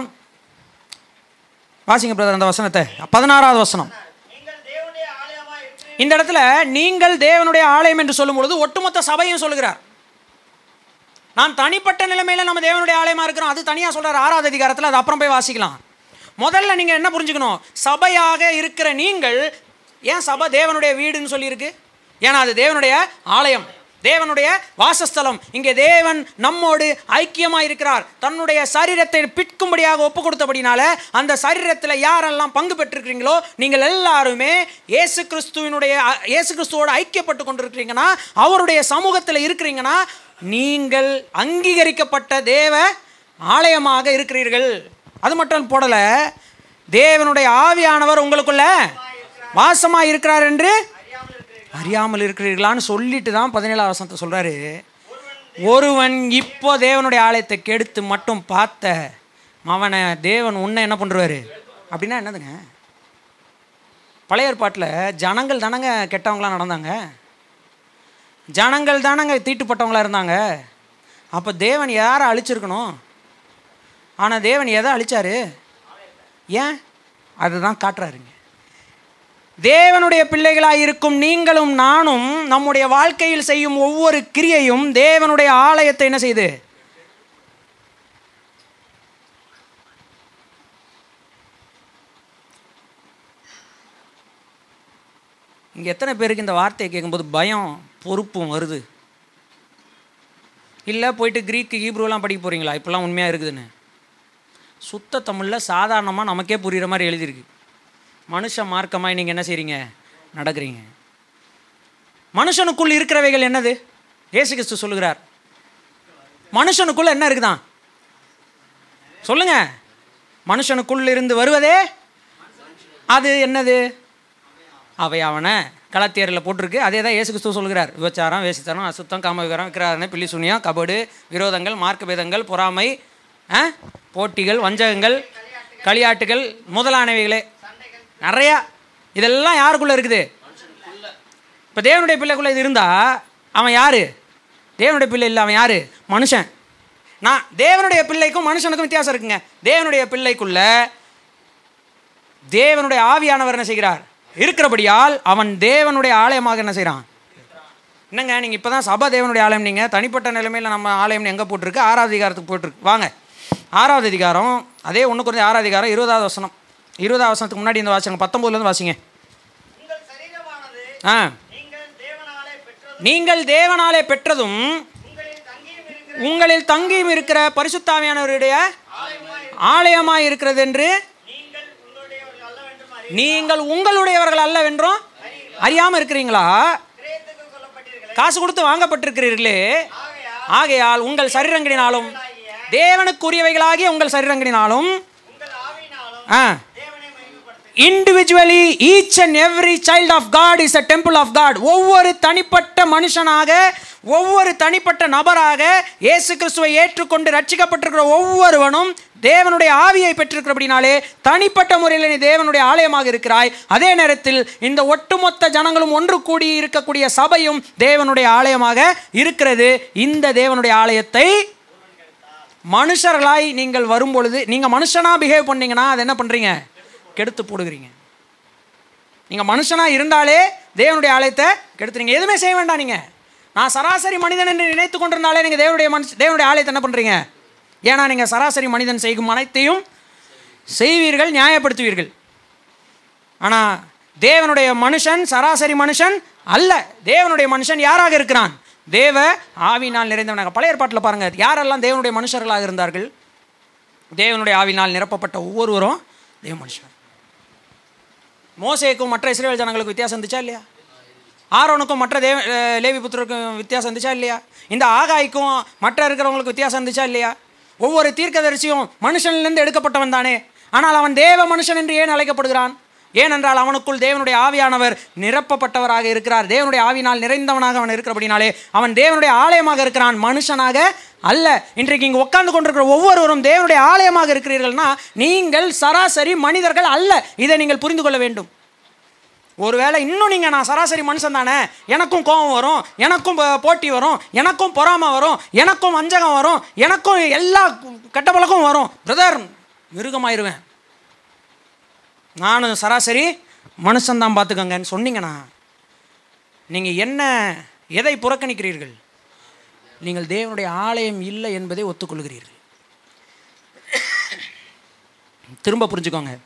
வாசிங்க பிரதர் அந்த வசனத்தை. பதினாறாவது வசனம் நீங்கள் தேவனுடைய ஆலயமாய் இருக்கிறீர்கள் இந்த இடத்துல நீங்கள் தேவனுடைய ஆலயம் என்று சொல்லும் பொழுது ஒட்டுமொத்த சபையும் சொல்லுகிறார். நான் தனிப்பட்ட நிலைமையில் நம்ம தேவனுடைய ஆலயமாக இருக்கிறோம். அது தனியாக சொல்கிறார் ஆறாவது அதிகாரத்தில் அது அப்புறம் போய் வாசிக்கலாம். முதல்ல நீங்கள் என்ன புரிஞ்சுக்கணும்? சபையாக இருக்கிற நீங்கள் ஏன் சபை தேவனுடைய வீடுன்னு சொல்லியிருக்கு? ஏன்னா அது தேவனுடைய ஆலயம். தேவனுடைய வாசஸ்தலம். இங்கே தேவன் நம்மோடு ஐக்கியமாக இருக்கிறார் தன்னுடைய சரீரத்தை பிற்கும்படியாக ஒப்பு கொடுத்தபடினால அந்த சரீரத்தில் யாரெல்லாம் பங்கு பெற்றிருக்கிறீங்களோ நீங்கள் எல்லாருமே இயேசு கிறிஸ்துவினுடைய இயேசு கிறிஸ்துவோடு ஐக்கியப்பட்டு கொண்டிருக்கிறீங்கன்னா அவருடைய சமூகத்தில் இருக்கிறீங்கன்னா நீங்கள் அங்கீகரிக்கப்பட்ட தேவ ஆலயமாக இருக்கிறீர்கள். அது மட்டும் போடலை. தேவனுடைய ஆவியானவர் உங்களுக்குள்ள வாசமாக இருக்கிறார் என்று அறியாமல் இருக்கிறீர்களான்னு சொல்லிட்டு தான் பதினேழாம் வசனத்தை சொல்கிறாரு ஒருவன் இப்போ தேவனுடைய ஆலயத்தை கெடுத்து மட்டும் பார்த்த அவனை தேவன் உன்னை என்ன பண்ணுறாரு அப்படின்னா என்னதுங்க? பழைய ஏற்பாட்டில் ஜனங்கள் தானங்க கெட்டவங்களாம் நடந்தாங்க? ஜனங்கள் தானங்க தீட்டுப்பட்டவங்களா இருந்தாங்க? அப்போ தேவன் யாரை அழிச்சிருக்கணும்? ஆனால் தேவன் எதை அழிச்சாரு? ஏன்? அதுதான் காட்டுறாருங்க. தேவனுடைய பிள்ளைகளாக இருக்கும் நீங்களும் நானும் நம்முடைய வாழ்க்கையில் செய்யும் ஒவ்வொரு கிரியையும் தேவனுடைய ஆலயத்தை என்ன செய்து? இங்கே எத்தனை பேருக்கு இந்த வார்த்தையை கேட்கும்போது பயம் பொறுப்பும் வருது. இல்லை போயிட்டு க்ரீக்கு ஹீப்ரூலாம் படிக்க போகிறீங்களா இப்போல்லாம் உண்மையாக இருக்குதுன்னு. சுத்த தமிழில் சாதாரணமாக நமக்கே புரிகிற மாதிரி எழுதியிருக்கு. மனுஷ மார்க்கமாய் நீங்கள் என்ன செய்கிறீங்க நடக்கிறீங்க. மனுஷனுக்குள் இருக்கிறவைகள் என்னது? ஏசு கிறிஸ்து சொல்லுகிறார். மனுஷனுக்குள்ள என்ன இருக்குதான்? சொல்லுங்க. மனுஷனுக்குள் இருந்து வருவதே அது என்னது? அவை அவனை கலாத்தியரில் போட்டிருக்கு. அதே தான் ஏசு கிறிஸ்துவ சொல்கிறார் விபச்சாரம் வேசித்தனம் அசுத்தம் காமவிகாரம் விக்கிராதனை பில்லி சுனியம் கபடு விரோதங்கள் மார்க்க பேதங்கள் பொறாமை ஆ, போட்டிகள் வஞ்சகங்கள் களியாட்டுகள் முதலானவைகளே. நிறையா இதெல்லாம் யாருக்குள்ளே இருக்குது? இப்போ தேவனுடைய பிள்ளைக்குள்ளே இது இருந்தால் அவன் யார்? தேவனுடைய பிள்ளை இல்லை அவன் யார்? மனுஷன். நான் தேவனுடைய பிள்ளைக்கும் மனுஷனுக்கும் வித்தியாசம் இருக்குங்க. தேவனுடைய பிள்ளைக்குள்ள தேவனுடைய ஆவியானவர் என்ன செய்கிறார்? இருக்கிறபடியால் அவன் தேவனுடைய ஆலயமாக என்ன செய்கிறான் என்னங்க நீங்கள் இப்போ தான் சபா தேவனுடைய ஆலயம் நீங்கள் தனிப்பட்ட நிலைமையில் நம்ம ஆலயம் எங்கே போட்டிருக்கு? ஆறாவது அதிகாரத்துக்கு போட்டிருக்கு. வாங்க. ஆறாவது அதிகாரம் அதே ஒன்று குறைஞ்ச ஆறாவது அதிகாரம் இருபதாவது வசனம். இருபதாம் வசனத்துக்கு முன்னாடி இந்த வாசிங்க பத்தொம்போதுலேருந்து வாசிங்க. ஆ. நீங்கள் தேவனாலே பெற்றதும் உங்களில் தங்கியும் இருக்கிற பரிசுத்தாமியானவருடைய ஆலயமாய் இருக்கிறது என்று நீங்கள் உங்களுடையவர்கள் அல்லவென்றும் வென்றும். அறியாமல் இருக்கிறீங்களா? காசு கொடுத்து வாங்கப்பட்டிருக்கிறீர்களே. ஆகையால் உங்கள் சரீரங்களினாலும் தேவனுக்குரியவைகளாகிய உங்கள் சரீரங்களினாலும் ஆ. Individually each and every child of God is a temple of God ஒவ்வொரு தனிப்பட்ட மனுஷனாக ஒவ்வொரு தனிப்பட்ட நபராக இயேசு கிறிஸ்துவை ஏற்றுக்கொண்டு ரட்சிக்கப்பட்டிருக்கிற ஒவ்வொருவனும் தேவனுடைய ஆவியை பெற்றிருக்கிறபடினாலே தனிப்பட்ட முறையில் நீ தேவனுடைய ஆலயமாக இருக்கிறாய். அதே நேரத்தில் இந்த ஒட்டுமொத்த ஜனங்களும் ஒன்று கூடி இருக்கக்கூடிய சபையும் தேவனுடைய ஆலயமாக இருக்கிறது. இந்த தேவனுடைய ஆலயத்தை மனுஷர்களாய் நீங்கள் வரும்பொழுது நீங்கள் மனுஷனாக பிஹேவ் பண்ணீங்கன்னா அது என்ன பண்ணுறீங்க கெடுத்து போடுகிறீங்க. நீங்கள் மனுஷனாக இருந்தாலே தேவனுடைய ஆலயத்தை கெடுத்துறீங்க. எதுவுமே செய்ய வேண்டாம் நீங்கள் நான் சராசரி மனிதன் என்று நினைத்து கொண்டிருந்தாலே நீங்கள் தேவனுடைய மனுஷ தேவனுடைய ஆலயத்தை என்ன பண்ணுறீங்க ஏன்னா நீங்கள் சராசரி மனிதன் செய்யும் அனைத்தையும் செய்வீர்கள் நியாயப்படுத்துவீர்கள். ஆனால் தேவனுடைய மனுஷன் சராசரி மனுஷன் அல்ல. தேவனுடைய மனுஷன் யாராக இருக்கிறான்? தேவ ஆவினால் நிறைந்தவனாக. பழைய ஏற்பாட்டில் பாருங்கள் யாரெல்லாம் தேவனுடைய மனுஷர்களாக இருந்தார்கள்? தேவனுடைய ஆவினால் நிரப்பப்பட்ட ஒவ்வொருவரும் தேவ மனுஷன் மோசேக்கும் மற்ற இஸ்ரேல் ஜனங்களுக்கு வித்தியாசம் இருந்துச்சா இல்லையா? ஆரோனுக்கும் மற்ற தேவ லேவி புத்திரருக்கும் வித்தியாசம் இருந்துச்சா இல்லையா? இந்த ஆகாய்க்கும் மற்ற இருக்கிறவங்களுக்கு வித்தியாசம் இருந்துச்சா இல்லையா? ஒவ்வொரு தீர்க்கதரிசியும் மனுஷன்லேருந்து எடுக்கப்பட்டவன் தானே. ஆனால் அவன் தேவ மனுஷன் என்று ஏன் அழைக்கப்படுகிறான்? ஏனென்றால் அவனுக்குள் தேவனுடைய ஆவியானவர் நிரப்பப்பட்டவராக இருக்கிறார். தேவனுடைய ஆவினால் நிறைந்தவனாக அவன் இருக்கிறபடினாலே அவன் தேவனுடைய ஆலயமாக இருக்கிறான். மனுஷனாக அல்ல. இன்றைக்கு இங்கே உட்கார்ந்து கொண்டிருக்கிற ஒவ்வொருவரும் தேவனுடைய ஆலயமாக இருக்கிறீர்கள்னா நீங்கள் சராசரி மனிதர்கள் அல்ல. இதை நீங்கள் புரிந்து கொள்ள வேண்டும். ஒருவேளை இன்னும் நீங்கள் நான் சராசரி மனுஷன் தானே? எனக்கும் கோபம் வரும் எனக்கும் போட்டி வரும் எனக்கும் பொறாமை வரும் எனக்கும் வஞ்சகம் வரும் எனக்கும் எல்லா கெட்ட பழக்கம் வரும். பிரதர் மிருகமாயிருவேன். நானும் சராசரி மனுஷன்தான் பார்த்துக்கங்கன்னு சொன்னீங்கன்னா நீங்கள் என்ன எதை புறக்கணிக்கிறீர்கள்? நீங்கள் தேவனுடைய ஆலயம் இல்லை என்பதை ஒத்துக்கொள்கிறீர்கள். திரும்ப புரிஞ்சுக்கோங்க.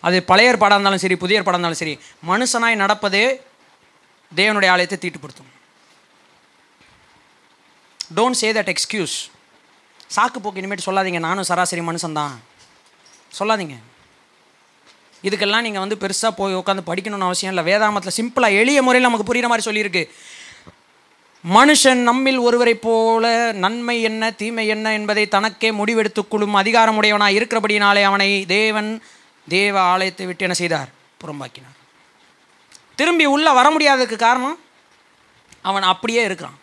அது பழைய ஏற்பாடாக இருந்தாலும் சரி புதிய ஏற்பாடாக இருந்தாலும் சரி மனுஷனாய் நடப்பதே தேவனுடைய ஆலயத்தை தீட்டுப்படுத்தும். டோன்ட் சே தட் எக்ஸ்கியூஸ் சாக்கு போக்கு இனிமேட்டு சொல்லாதீங்க. நானும் சராசரி மனுஷன்தான். சொல்லாதீங்க. இதுக்கெல்லாம் நீங்கள் வந்து பெருசாக போய் உட்காந்து படிக்கணும்னு அவசியம் இல்லை. வேதாமத்தில் சிம்பிளாக எளிய முறையில் நமக்கு புரிகிற மாதிரி சொல்லியிருக்கு. மனுஷன் நம்மில் ஒருவரைப் போல நன்மை என்ன தீமை என்ன என்பதை தனக்கே முடிவெடுத்து குழும் அதிகாரமுடையவனாய் இருக்கிறபடினாலே அவனை தேவன் தேவ ஆலயத்தை விட்டு என்ன செய்தார்? புறம்பாக்கினார். திரும்பி உள்ளே வர முடியாததுக்கு காரணம் அவன் அப்படியே இருக்கிறான்.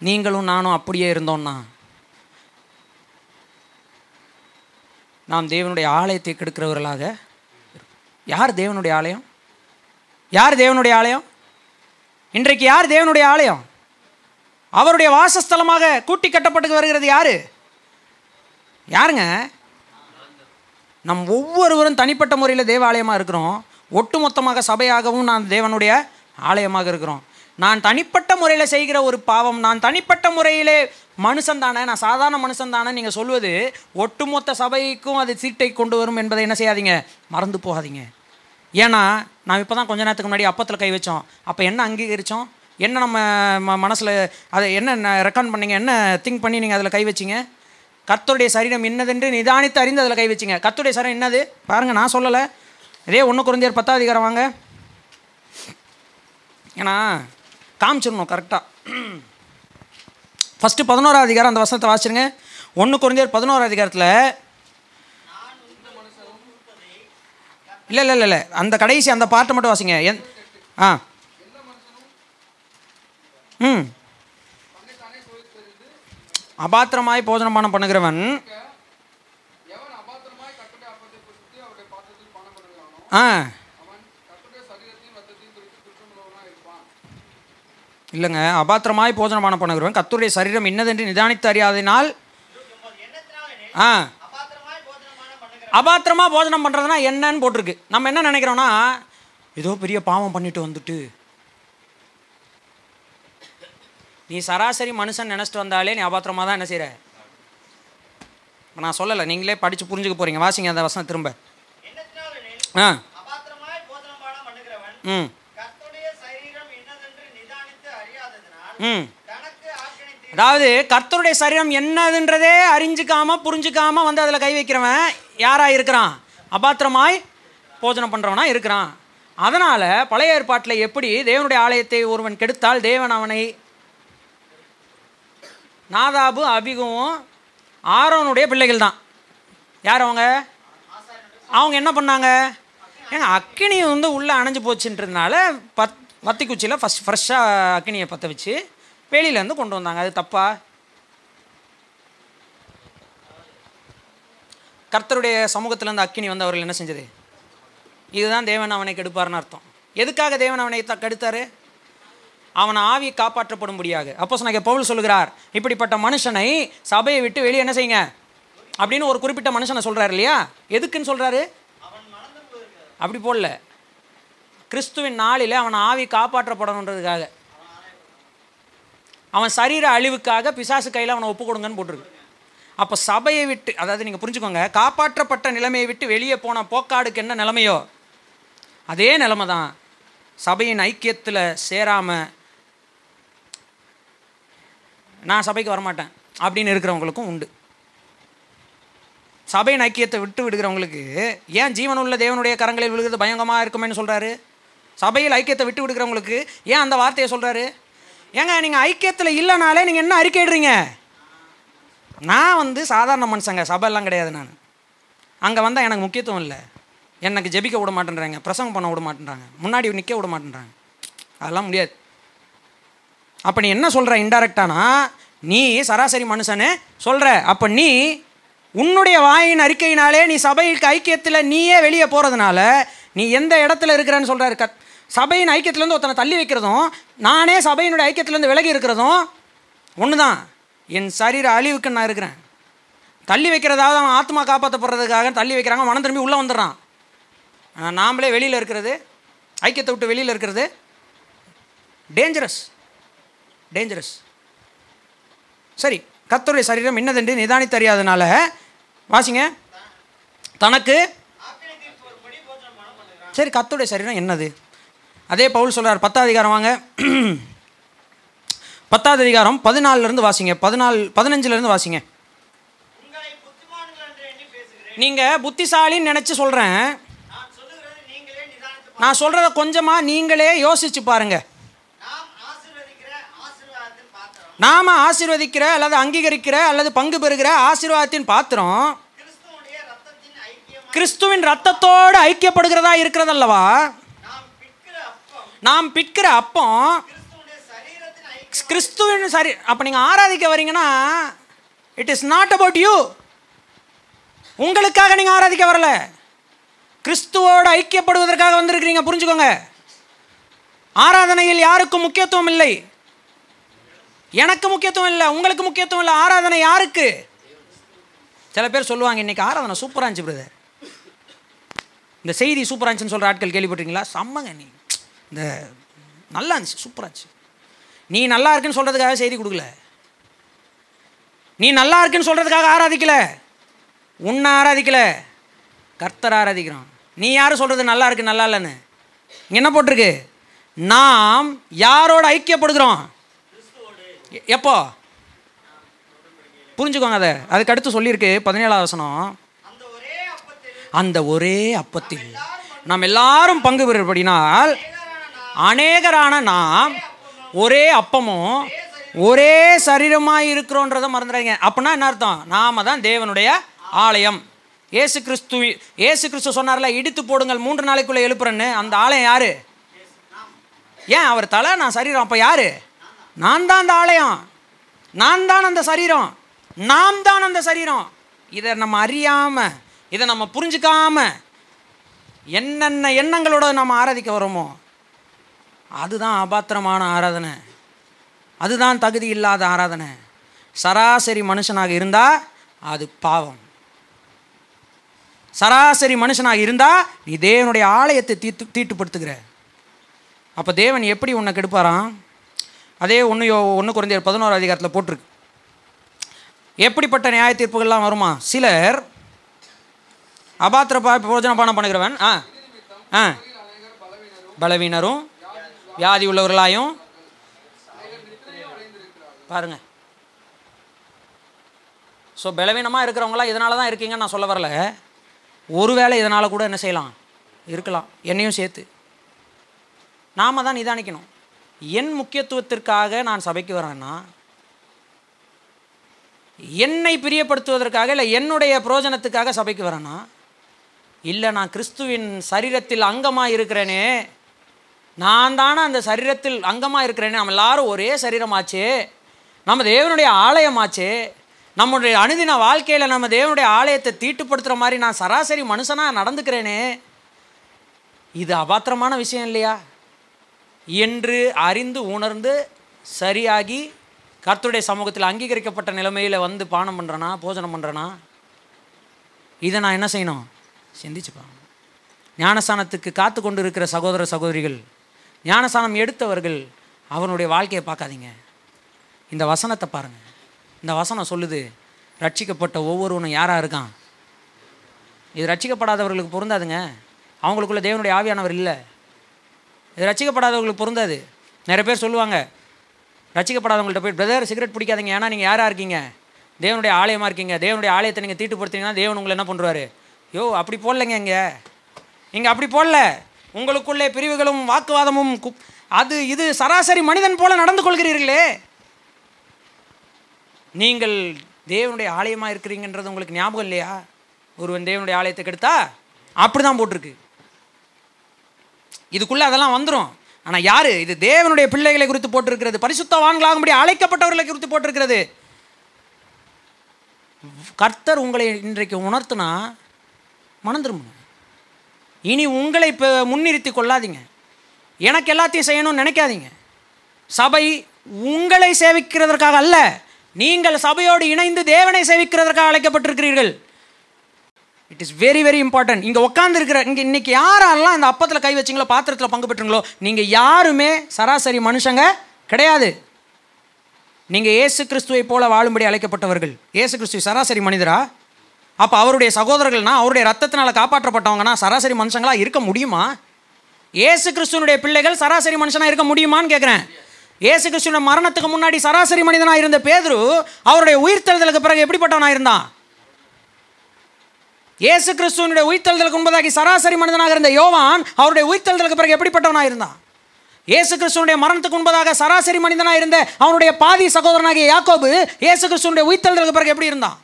நீங்களும் நானும் அப்படியே இருந்தோம்னா நாம் தேவனுடைய ஆலயத்தை கெடுக்கிறவர்களாக யார் தேவனுடைய ஆலயம்? யார் தேவனுடைய ஆலயம்? இன்றைக்கு யார் தேவனுடைய ஆலயம்? அவருடைய வாசஸ்தலமாக கூட்டி கட்டப்பட்டு வருகிறது யாரு? யாருங்க? நம் ஒவ்வொருவரும் தனிப்பட்ட முறையில் தேவாலயமாக இருக்கிறோம். ஒட்டுமொத்தமாக சபையாகவும் நான் தேவனுடைய ஆலயமாக இருக்கிறோம். நான் தனிப்பட்ட முறையில் செய்கிற ஒரு பாவம் நான் தனிப்பட்ட முறையிலே மனுஷன் தானே நான் சாதாரண மனுஷன் தானே நீங்கள் சொல்வது ஒட்டுமொத்த சபைக்கும் அது சீட்டை கொண்டு வரும் என்பதை என்ன செய்யாதீங்க? மறந்து போகாதீங்க. ஏன்னா நான் இப்போ தான் கொஞ்ச நேரத்துக்கு முன்னாடி அப்பத்தில் கை வச்சோம். அப்போ என்ன அங்கீகரித்தோம் என்ன நம்ம ம மனசில் அதை என்ன ரெக்கார்ட் பண்ணீங்க? என்ன திங்க் பண்ணி நீங்கள் அதில் கை வச்சீங்க? கர்த்தருடைய சரீரம் என்னதென்று நிதானித்து அறிந்து அதில் கை வச்சிங்க. கர்த்தருடைய சரீரம் என்னது? பாருங்கள் நான் சொல்லலை. இதே ஒன்று குறைந்தர் பத்தாவது அதிகாரம் வாங்க. ஏன்னா காமிச்சிடணும் கரெக்டாக ஃபஸ்ட்டு பதினோராவது அதிகாரம் அந்த வசனத்தை வாசிச்சிருங்க. ஒன்று குறைந்தர் பதினோராவது அதிகாரத்தில் இல்லை இல்லை இல்லை இல்லை. அந்த கடைசி அந்த பாட்டை மட்டும் வாசிங்க. என் ஆ. ம். அபாத்திரமாய் போஜனமான பண்ணுகிறவன் ஆ. இல்லைங்க. அபாத்திரமாய் போஜனமான பண்ணுகிறவன் கத்துடைய சரீரம் இன்னதென்று நிதானித்து அறியாததினால் ஆ. போஜனமானம் பண்ணுகிற அபாத்திரமா போஜனம் பண்ணுறதுனா என்னன்னு போட்டிருக்கு. நம்ம என்ன நினைக்கிறோம்னா ஏதோ பெரிய பாவம் பண்ணிட்டு வந்துட்டு நீ சராசரி மனுஷன் நினச்சிட்டு வந்தாலே நீ அபாத்திரமா தான் என்ன செய்கிற நான் சொல்லலை நீங்களே படித்து புரிஞ்சுக்க போகிறீங்க வாசிங்க அந்த வசனம் திரும்ப. ஆ. ம். ம். அதாவது கர்த்தருடைய சரீரம் என்னதுன்றதே அறிஞ்சிக்காம புரிஞ்சுக்காம வந்து அதில் கை வைக்கிறவன் யாராக இருக்கிறான்? அபாத்திரமாய் போஜனம் பண்ணுறவனா இருக்கிறான். அதனால் பழைய ஏற்பாட்டில் எப்படி தேவனுடைய ஆலயத்தை ஒருவன் கெடுத்தால் தேவன் அவனை நாதாபு அபிகவும் ஆரோனுடைய பிள்ளைகள் தான். யார் அவங்க? அவங்க என்ன பண்ணாங்க? ஏங்க அக்கினி வந்து உள்ளே அணைஞ்சு போச்சுன்றதுனால பத் வத்தி குச்சியில் ஃபஸ்ட் ஃப்ரெஷ்ஷாக அக்கினியை பற்ற வச்சு வெளியிலேருந்து கொண்டு வந்தாங்க. அது தப்பாக கர்த்தருடைய சமூகத்திலேருந்து அக்கினி வந்து அவர்கள் என்ன செஞ்சது? இதுதான் தேவன் அவனை கெடுப்பார்னு அர்த்தம். எதுக்காக தேவன் அவனை த கெடுத்தாரு? அவன் ஆவி காப்பாற்றப்படும்படியாக. அப்போ சொன்ன பவுல் சொல்லுகிறார் இப்படிப்பட்ட மனுஷனை சபையை விட்டு வெளியே என்ன செய்யுங்க? அப்படின்னு ஒரு குறிப்பிட்ட மனுஷனை சொல்கிறார் இல்லையா? எதுக்குன்னு சொல்கிறாரு அப்படி போடல. கிறிஸ்துவின் நாளில் அவன் ஆவி காப்பாற்றப்படணுன்றதுக்காக. அவன் சரீர அழிவுக்காக பிசாசு கையில் அவனை ஒப்பு கொடுங்கன்னு போட்டிருக்கு. அப்போ சபையை விட்டு அதாவது நீங்கள் புரிஞ்சுக்கோங்க காப்பாற்றப்பட்ட நிலைமையை விட்டு வெளியே போன போக்காடுக்கு என்ன நிலைமையோ? அதே நிலைமை தான் சபையின் ஐக்கியத்தில் சேராமல் நான் சபைக்கு வரமாட்டேன் அப்படின்னு இருக்கிறவங்களுக்கும் உண்டு. சபையின் ஐக்கியத்தை விட்டு விடுகிறவங்களுக்கு ஏன் ஜீவனுள்ள தேவனுடைய கரங்களில் விழுகிறது பயங்கரமாக இருக்குமேன்னு சொல்கிறாரு சபையில் ஐக்கியத்தை விட்டு விடுகிறவங்களுக்கு ஏன் அந்த வார்த்தையை சொல்கிறாரு ஏங்க நீங்கள் ஐக்கியத்தில் இல்லைனாலே நீங்கள் என்ன அறிக்கையிடுறீங்க நான் வந்து சாதாரண மனுஷங்க சபையெல்லாம் கிடையாது நான். அங்கே வந்தால் எனக்கு முக்கியத்துவம் இல்லை. எனக்கு ஜெபிக்க விட மாட்டேன்றாங்க பிரசங்கம் பண்ண விட மாட்டேன்றாங்க முன்னாடி நிற்க விட மாட்டேன்றாங்க. அதெல்லாம் முடியாது. அப்போ நீ என்ன சொல்கிற இன்டெரக்டானா நீ சராசரி மனுஷனே சொல்கிற அப்போ நீ உன்னுடைய வாயின் அறிக்கையினாலே நீ சபைக்கு ஐக்கியத்தில் நீயே வெளியே போகிறதுனால நீ எந்த இடத்துல இருக்கிறன்னு சொல்கிறாரு க சபையின் ஐக்கியத்துலேருந்து ஒருத்தனை தள்ளி வைக்கிறதும் நானே சபையினுடைய ஐக்கியத்துலேருந்து விலகி இருக்கிறதும் ஒன்று தான் என் சரீர அழிவுக்கு நான் இருக்கிறேன். தள்ளி வைக்கிறதாவது அவன் ஆத்மா காப்பாற்றப்படுறதுக்காக தள்ளி வைக்கிறாங்க மனம் திரும்பி உள்ளே வந்துடுறான். நாமளே வெளியில் இருக்கிறது ஐக்கியத்தை விட்டு வெளியில் இருக்கிறது டேஞ்சரஸ் டேஞ்சரஸ் சரி கத்தருடைய சரீரம் என்னதென்று நிதானித்து அறியாதனால வாசிங்க. தனக்கு சரி கர்த்தருடைய சரீரம் என்னது? அதே பவுல் சொல்கிறார் பத்தாதிகாரம் வாங்க. பத்தாவது அதிகாரம் பதினாலிருந்து வாசிங்க. பதினாலு பதினஞ்சுலேருந்து வாசிங்க. நீங்கள் புத்திசாலின்னு நினச்சி சொல்கிறேன் நான் சொல்கிறத கொஞ்சமாக நீங்களே யோசிச்சு பாருங்கள் நாம் ஆசிர்வதிக்கிற அல்லது அங்கீகரிக்கிற அல்லது பங்கு பெறுகிற ஆசீர்வாதத்தின் பாத்திரம் கிறிஸ்துவின் ரத்தத்தோடு ஐக்கியப்படுகிறதா இருக்கிறதல்லவா? நாம் பிற்கிற அப்பம் கிறிஸ்துவின் சரி அப்போ நீங்கள் ஆராதிக்க வரீங்கன்னா it is not about you உங்களுக்காக நீங்கள் ஆராதிக்க வரல. கிறிஸ்துவோடு ஐக்கியப்படுவதற்காக வந்திருக்கிறீங்க புரிஞ்சுக்கோங்க. ஆராதனையில் யாருக்கும் முக்கியத்துவம் இல்லை. எனக்கு முக்கியத்துவம் இல்லை உங்களுக்கு முக்கியத்துவம் இல்லை ஆராதனை யாருக்கு? சில பேர் சொல்லுவாங்க இன்னைக்கு ஆராதனை சூப்பராக இருந்துச்சு பிரதர் இந்த செய்தி சூப்பராக இருந்துச்சுன்னு சொல்கிற ஆட்கள் கேள்விப்பட்டீங்களா செம்மங்க நீ. இந்த நல்லா இருந்துச்சு சூப்பராக இருந்துச்சு. நீ நல்லா இருக்குன்னு சொல்கிறதுக்காக செய்தி கொடுக்கல. நீ நல்லா இருக்குன்னு சொல்கிறதுக்காக ஆராதிக்கலை. உன்னை ஆராதிக்கலை. கர்த்தர் ஆராதிக்கிறோம் நீ யார் சொல்கிறது நல்லா இருக்கு நல்லா இல்லைன்னு? என்ன போட்டிருக்கு? நாம் யாரோட ஐக்கியப்படுகிறோம்? எப்போ? புரிஞ்சுக்கோங்க அதை. அதுக்கு அடுத்து சொல்லியிருக்கு பதினேழாவது வசனம். அந்த ஒரே அப்பத்தில். அந்த ஒரே அப்பத்தில். நாம் எல்லாரும் பங்கு பெறுபடினால் அநேகரான நாம் ஒரே அப்பமும் ஒரே சரீரமாக இருக்கிறோன்றதை மறந்துடாதீங்க. அப்படின்னா என்ன அர்த்தம்? நாம தான் தேவனுடைய ஆலயம். ஏசு கிறிஸ்து ஏசு கிறிஸ்து சொன்னார்ல இடித்து போடுங்கள் மூன்று நாளைக்குள்ளே எழுப்புறேன்னு. அந்த ஆலயம் யாரு? ஏன் அவர் தலை நான் சரீரம் அப்போ யாரு? நான் தான் அந்த ஆலயம். நான் தான் அந்த சரீரம். நாம் தான் அந்த சரீரம். இதை நம்ம அறியாமல் இதை நம்ம புரிஞ்சுக்காம என்னென்ன எண்ணங்களோட நம்ம ஆராதிக்க வரோமோ அதுதான் அபாத்திரமான ஆராதனை. அதுதான் தகுதி இல்லாத ஆராதனை. சராசரி மனுஷனாக இருந்தால் அது பாவம். சராசரி மனுஷனாக இருந்தால் நீ தேவனுடைய ஆலயத்தை தீட்டு தீட்டுப்படுத்துகிற. அப்போ தேவன் எப்படி உன்னை கெடுப்பாராம்? அதே ஒன்று ஒன்று குறைந்த பதினோரு அதிகாரத்தில் போட்டிருக்கு. எப்படிப்பட்ட நியாய தீர்ப்புகள்லாம் வருமா? சிலர் அபாத்திர பா போஜன பானம் பண்ணுகிறவன் ஆ ஆ பலவீனரும் வியாதி உள்ளவர்களாயும் பாருங்க. ஸோ பலவீனமாக இருக்கிறவங்களாம் இதனால தான் இருக்கீங்கன்னு நான் சொல்ல வரல. ஒருவேளை இதனால் கூட என்ன செய்யலாம்? இருக்கலாம். என்னையும் சேர்த்து. நாம தான் நிதானிக்கணும். என் முக்கியத்துவத்திற்காக நான் சபைக்கு வரேன்னா என்னை பிரியப்படுத்துவதற்காக இல்லை என்னுடைய பிரயோஜனத்துக்காக சபைக்கு வரேன்னா இல்லை நான் கிறிஸ்துவின் சரீரத்தில் அங்கமாக இருக்கிறேனே நான் தானே அந்த சரீரத்தில் அங்கமாக இருக்கிறேனே? நம்ம எல்லாரும் ஒரே சரீரமாச்சே. நம்ம தேவனுடைய ஆலயமாச்சே. நம்முடைய அனுதின வாழ்க்கையில் நம்ம தேவனுடைய ஆலயத்தை தீட்டுப்படுத்துகிற மாதிரி நான் சராசரி மனுஷனாக நடந்துக்கிறேனே. இது அபாத்திரமான விஷயம் இல்லையா? என்று அறிந்து உணர்ந்து சரியாகி கர்த்துடைய சமூகத்தில் அங்கீகரிக்கப்பட்ட நிலைமையில் வந்து பானம் பண்ணுறேனா போஜனம் பண்ணுறேனா இதை நான் என்ன செய்யணும்? சிந்திச்சு ஞானஸ்தானத்துக்கு காத்து கொண்டு இருக்கிற சகோதர சகோதரிகள் ஞானஸ்தானம் எடுத்தவர்கள் அவனுடைய வாழ்க்கையை பார்க்காதீங்க. இந்த வசனத்தை பாருங்கள் இந்த வசனம் சொல்லுது ரட்சிக்கப்பட்ட ஒவ்வொருவனும் யாராக இருக்கான்? இது ரட்சிக்கப்படாதவர்களுக்கு பொருந்தாதுங்க. அவங்களுக்குள்ள தேவனுடைய ஆவியானவர் இல்லை. இது ரட்சிக்கப்படாதவர்களுக்கு பொருந்தாது. நிறைய பேர் சொல்லுவாங்க ரட்சிக்கப்படாதவங்கள்ட்ட போய் பிரதர் சிகரெட் பிடிக்காதீங்க. ஏன்னா நீங்கள் யாராக இருக்கீங்க? தேவனுடைய ஆலயமாக இருக்கீங்க. தேவனுடைய ஆலயத்தை நீங்கள் தீட்டுப்படுத்துனீங்கன்னா தேவன் உங்களை என்ன பண்ணுறாரு யோ அப்படி போடலைங்க இங்கே. இங்கே அப்படி போடல. உங்களுக்குள்ளே பிரிவுகளும் வாக்குவாதமும் குப் அது இது சராசரி மனிதன் போல நடந்து கொள்கிறீர்களே. நீங்கள் தேவனுடைய ஆலயமாக இருக்கிறீங்கன்றது உங்களுக்கு ஞாபகம் இல்லையா? ஒருவன் தேவனுடைய ஆலயத்தை கெடுத்தா அப்படி தான் போட்டிருக்கு. இதுக்குள்ளே அதெல்லாம் வந்துடும் ஆனால் யார்? இது தேவனுடைய பிள்ளைகளை குறித்து போட்டிருக்கிறது. பரிசுத்தவான்களாகும்படி அழைக்கப்பட்டவர்களை குறித்து போட்டிருக்கிறது. கர்த்தர் உங்களை இன்றைக்கு உணர்த்தினா மனம் திரும்பணும் இனி உங்களை இப்போ முன்னிறுத்தி கொள்ளாதீங்க. எனக்கு எல்லாத்தையும் செய்யணும்னு நினைக்காதீங்க. சபை உங்களை சேவிக்கிறதற்காக அல்ல நீங்கள் சபையோடு இணைந்து தேவனை சேவிக்கிறதற்காக அழைக்கப்பட்டிருக்கிறீர்கள். It is very very important இங்கே உட்காந்துருக்கிற இங்கே இன்றைக்கி யாரெல்லாம் இந்த அப்பத்தில் கை வச்சிங்களோ பாத்திரத்தில் பங்கு பெற்றுங்களோ நீங்கள் யாருமே சராசரி மனுஷங்க கிடையாது. நீங்கள் ஏசு கிறிஸ்துவை போல வாழும்படி அழைக்கப்பட்டவர்கள். இயேசு கிறிஸ்து சராசரி மனிதரா? அப்போ அவருடைய சகோதரர்கள்னா அவருடைய ரத்தத்தினால் காப்பாற்றப்பட்டவங்கன்னா சராசரி மனுஷங்களாக இருக்க முடியுமா? ஏசு கிறிஸ்துவனுடைய பிள்ளைகள் சராசரி மனுஷனாக இருக்க முடியுமான்னு கேட்குறேன் ஏசு கிறிஸ்துவனுடைய மரணத்துக்கு முன்னாடி சராசரி மனிதனாக இருந்த பேதுரு அவருடைய உயிர்த்தெழுதலுக்கு பிறகு எப்படிப்பட்டவனாக இருந்தான்? ஏசு கிறிஸ்துவனுடைய உயிர்த்தெழுதலுக்கு முன்பதாகி சராசரி மனிதனாக இருந்த யோவான் அவருடைய உயிர்த்தெழுதலுக்கு பிறகு எப்படிப்பட்டவனாக இருந்தான்? ஏசு கிறிஸ்துவனுடைய மரணத்துக்கு முன்பதாக சராசரி மனிதனாக இருந்த அவனுடைய பாதி சகோதரனாகிய யாக்கோபு ஏசு கிறிஸ்துவனுடைய உயிர்த்தெழுதலுக்கு பிறகு எப்படி இருந்தான்?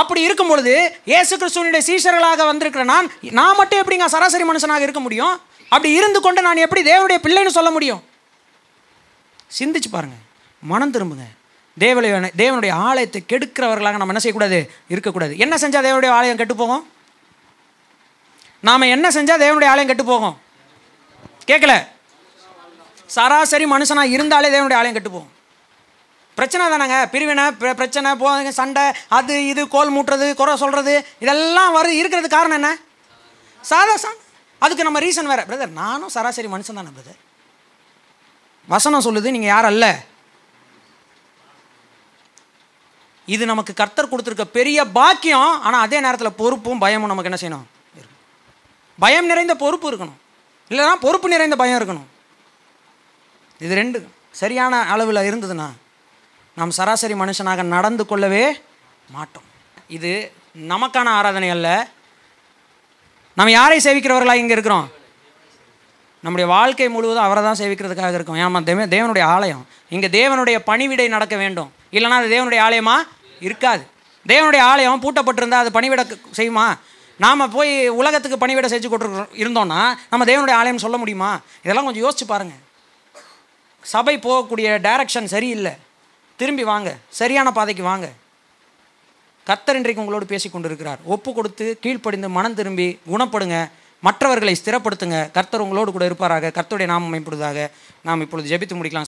அப்படி இருக்கும் பொழுது இயேசு கிறிஸ்துவனுடைய சீஷர்களாக வந்திருக்கிற நான் நான் மட்டும் எப்படிங்க சராசரி மனுஷனாக இருக்க முடியும்? அப்படி இருந்து கொண்டு நான் எப்படி தேவனுடைய பிள்ளைன்னு சொல்ல முடியும்? சிந்திச்சு பாருங்க. மனம் திரும்புங்க. தேவலை தேவனுடைய ஆலயத்தை கெடுக்கிறவர்களாக நம்ம என்ன செய்யக்கூடாது? இருக்கக்கூடாது. என்ன செஞ்சால் தேவனுடைய ஆலயம் கெட்டு போகும்? நாம் என்ன செஞ்சால் தேவனுடைய ஆலயம் கெட்டு போகும்? கேட்கல? சராசரி மனுஷனாக இருந்தாலே தேவனுடைய ஆலயம் கெட்டு போகும். பிரச்சனை தானேங்க? பிரிவினை பிர- பிரச்சனை போதுங்க சண்டை அது இது கோல் மூட்டுறது குறை சொல்கிறது இதெல்லாம் வரு இருக்கிறது காரணம் என்ன? சாதா சா அதுக்கு நம்ம ரீசன் வேறு. பிரதர் நானும் சராசரி மனுஷன் தானே பிரதர் வசனம் சொல்லுது நீங்கள் யார் அல்ல? இது நமக்கு கர்த்தர் கொடுத்துருக்க பெரிய பாக்கியம் ஆனால் அதே நேரத்தில் பொறுப்பும் பயமும் நமக்கு என்ன செய்யணும்? பயம் நிறைந்த பொறுப்பு இருக்கணும். இல்லைன்னா பொறுப்பு நிறைந்த பயம் இருக்கணும். இது ரெண்டு. சரியான அளவில் இருந்ததுன்னா நாம் சராசரி மனுஷனாக நடந்து கொள்ளவே மாட்டோம். இது நமக்கான ஆராதனை அல்ல. நம்ம யாரை சேவிக்கிறவர்களாக இங்கே இருக்கிறோம்? நம்முடைய வாழ்க்கை முழுவதும் அவரை தான் சேவிக்கிறதுக்காக இருக்கும். ஏமா தேவ தேவனுடைய ஆலயம். இங்கே தேவனுடைய பணிவிடை நடக்க வேண்டும். இல்லைன்னா அது தேவனுடைய ஆலயமா? இருக்காது. தேவனுடைய ஆலயம் பூட்டப்பட்டிருந்தா அது பணிவிட செய்யுமா? நாம் போய் உலகத்துக்கு பணிவிட செஞ்சு கொண்டு இருந்தோம்னா நம்ம தேவனுடைய ஆலயம் சொல்ல முடியுமா? இதெல்லாம் கொஞ்சம் யோசிச்சு பாருங்கள் சபை போகக்கூடிய டைரக்ஷன் சரியில்லை. திரும்பி வாங்க. சரியான பாதைக்கு வாங்க. கர்த்தர் இன்றைக்கு உங்களோடு பேசி கொண்டிருக்கிறார். ஒப்பு கொடுத்து கீழ்ப்படிந்து மனம் திரும்பி குணப்படுங்க. மற்றவர்களை ஸ்திரப்படுத்துங்க. கர்த்தர் உங்களோடு கூட இருப்பாராக. கர்த்தருடைய நாமம் மேம்படுவதாக நாம் இப்பொழுது ஜெபித்து முடிக்கலாம்.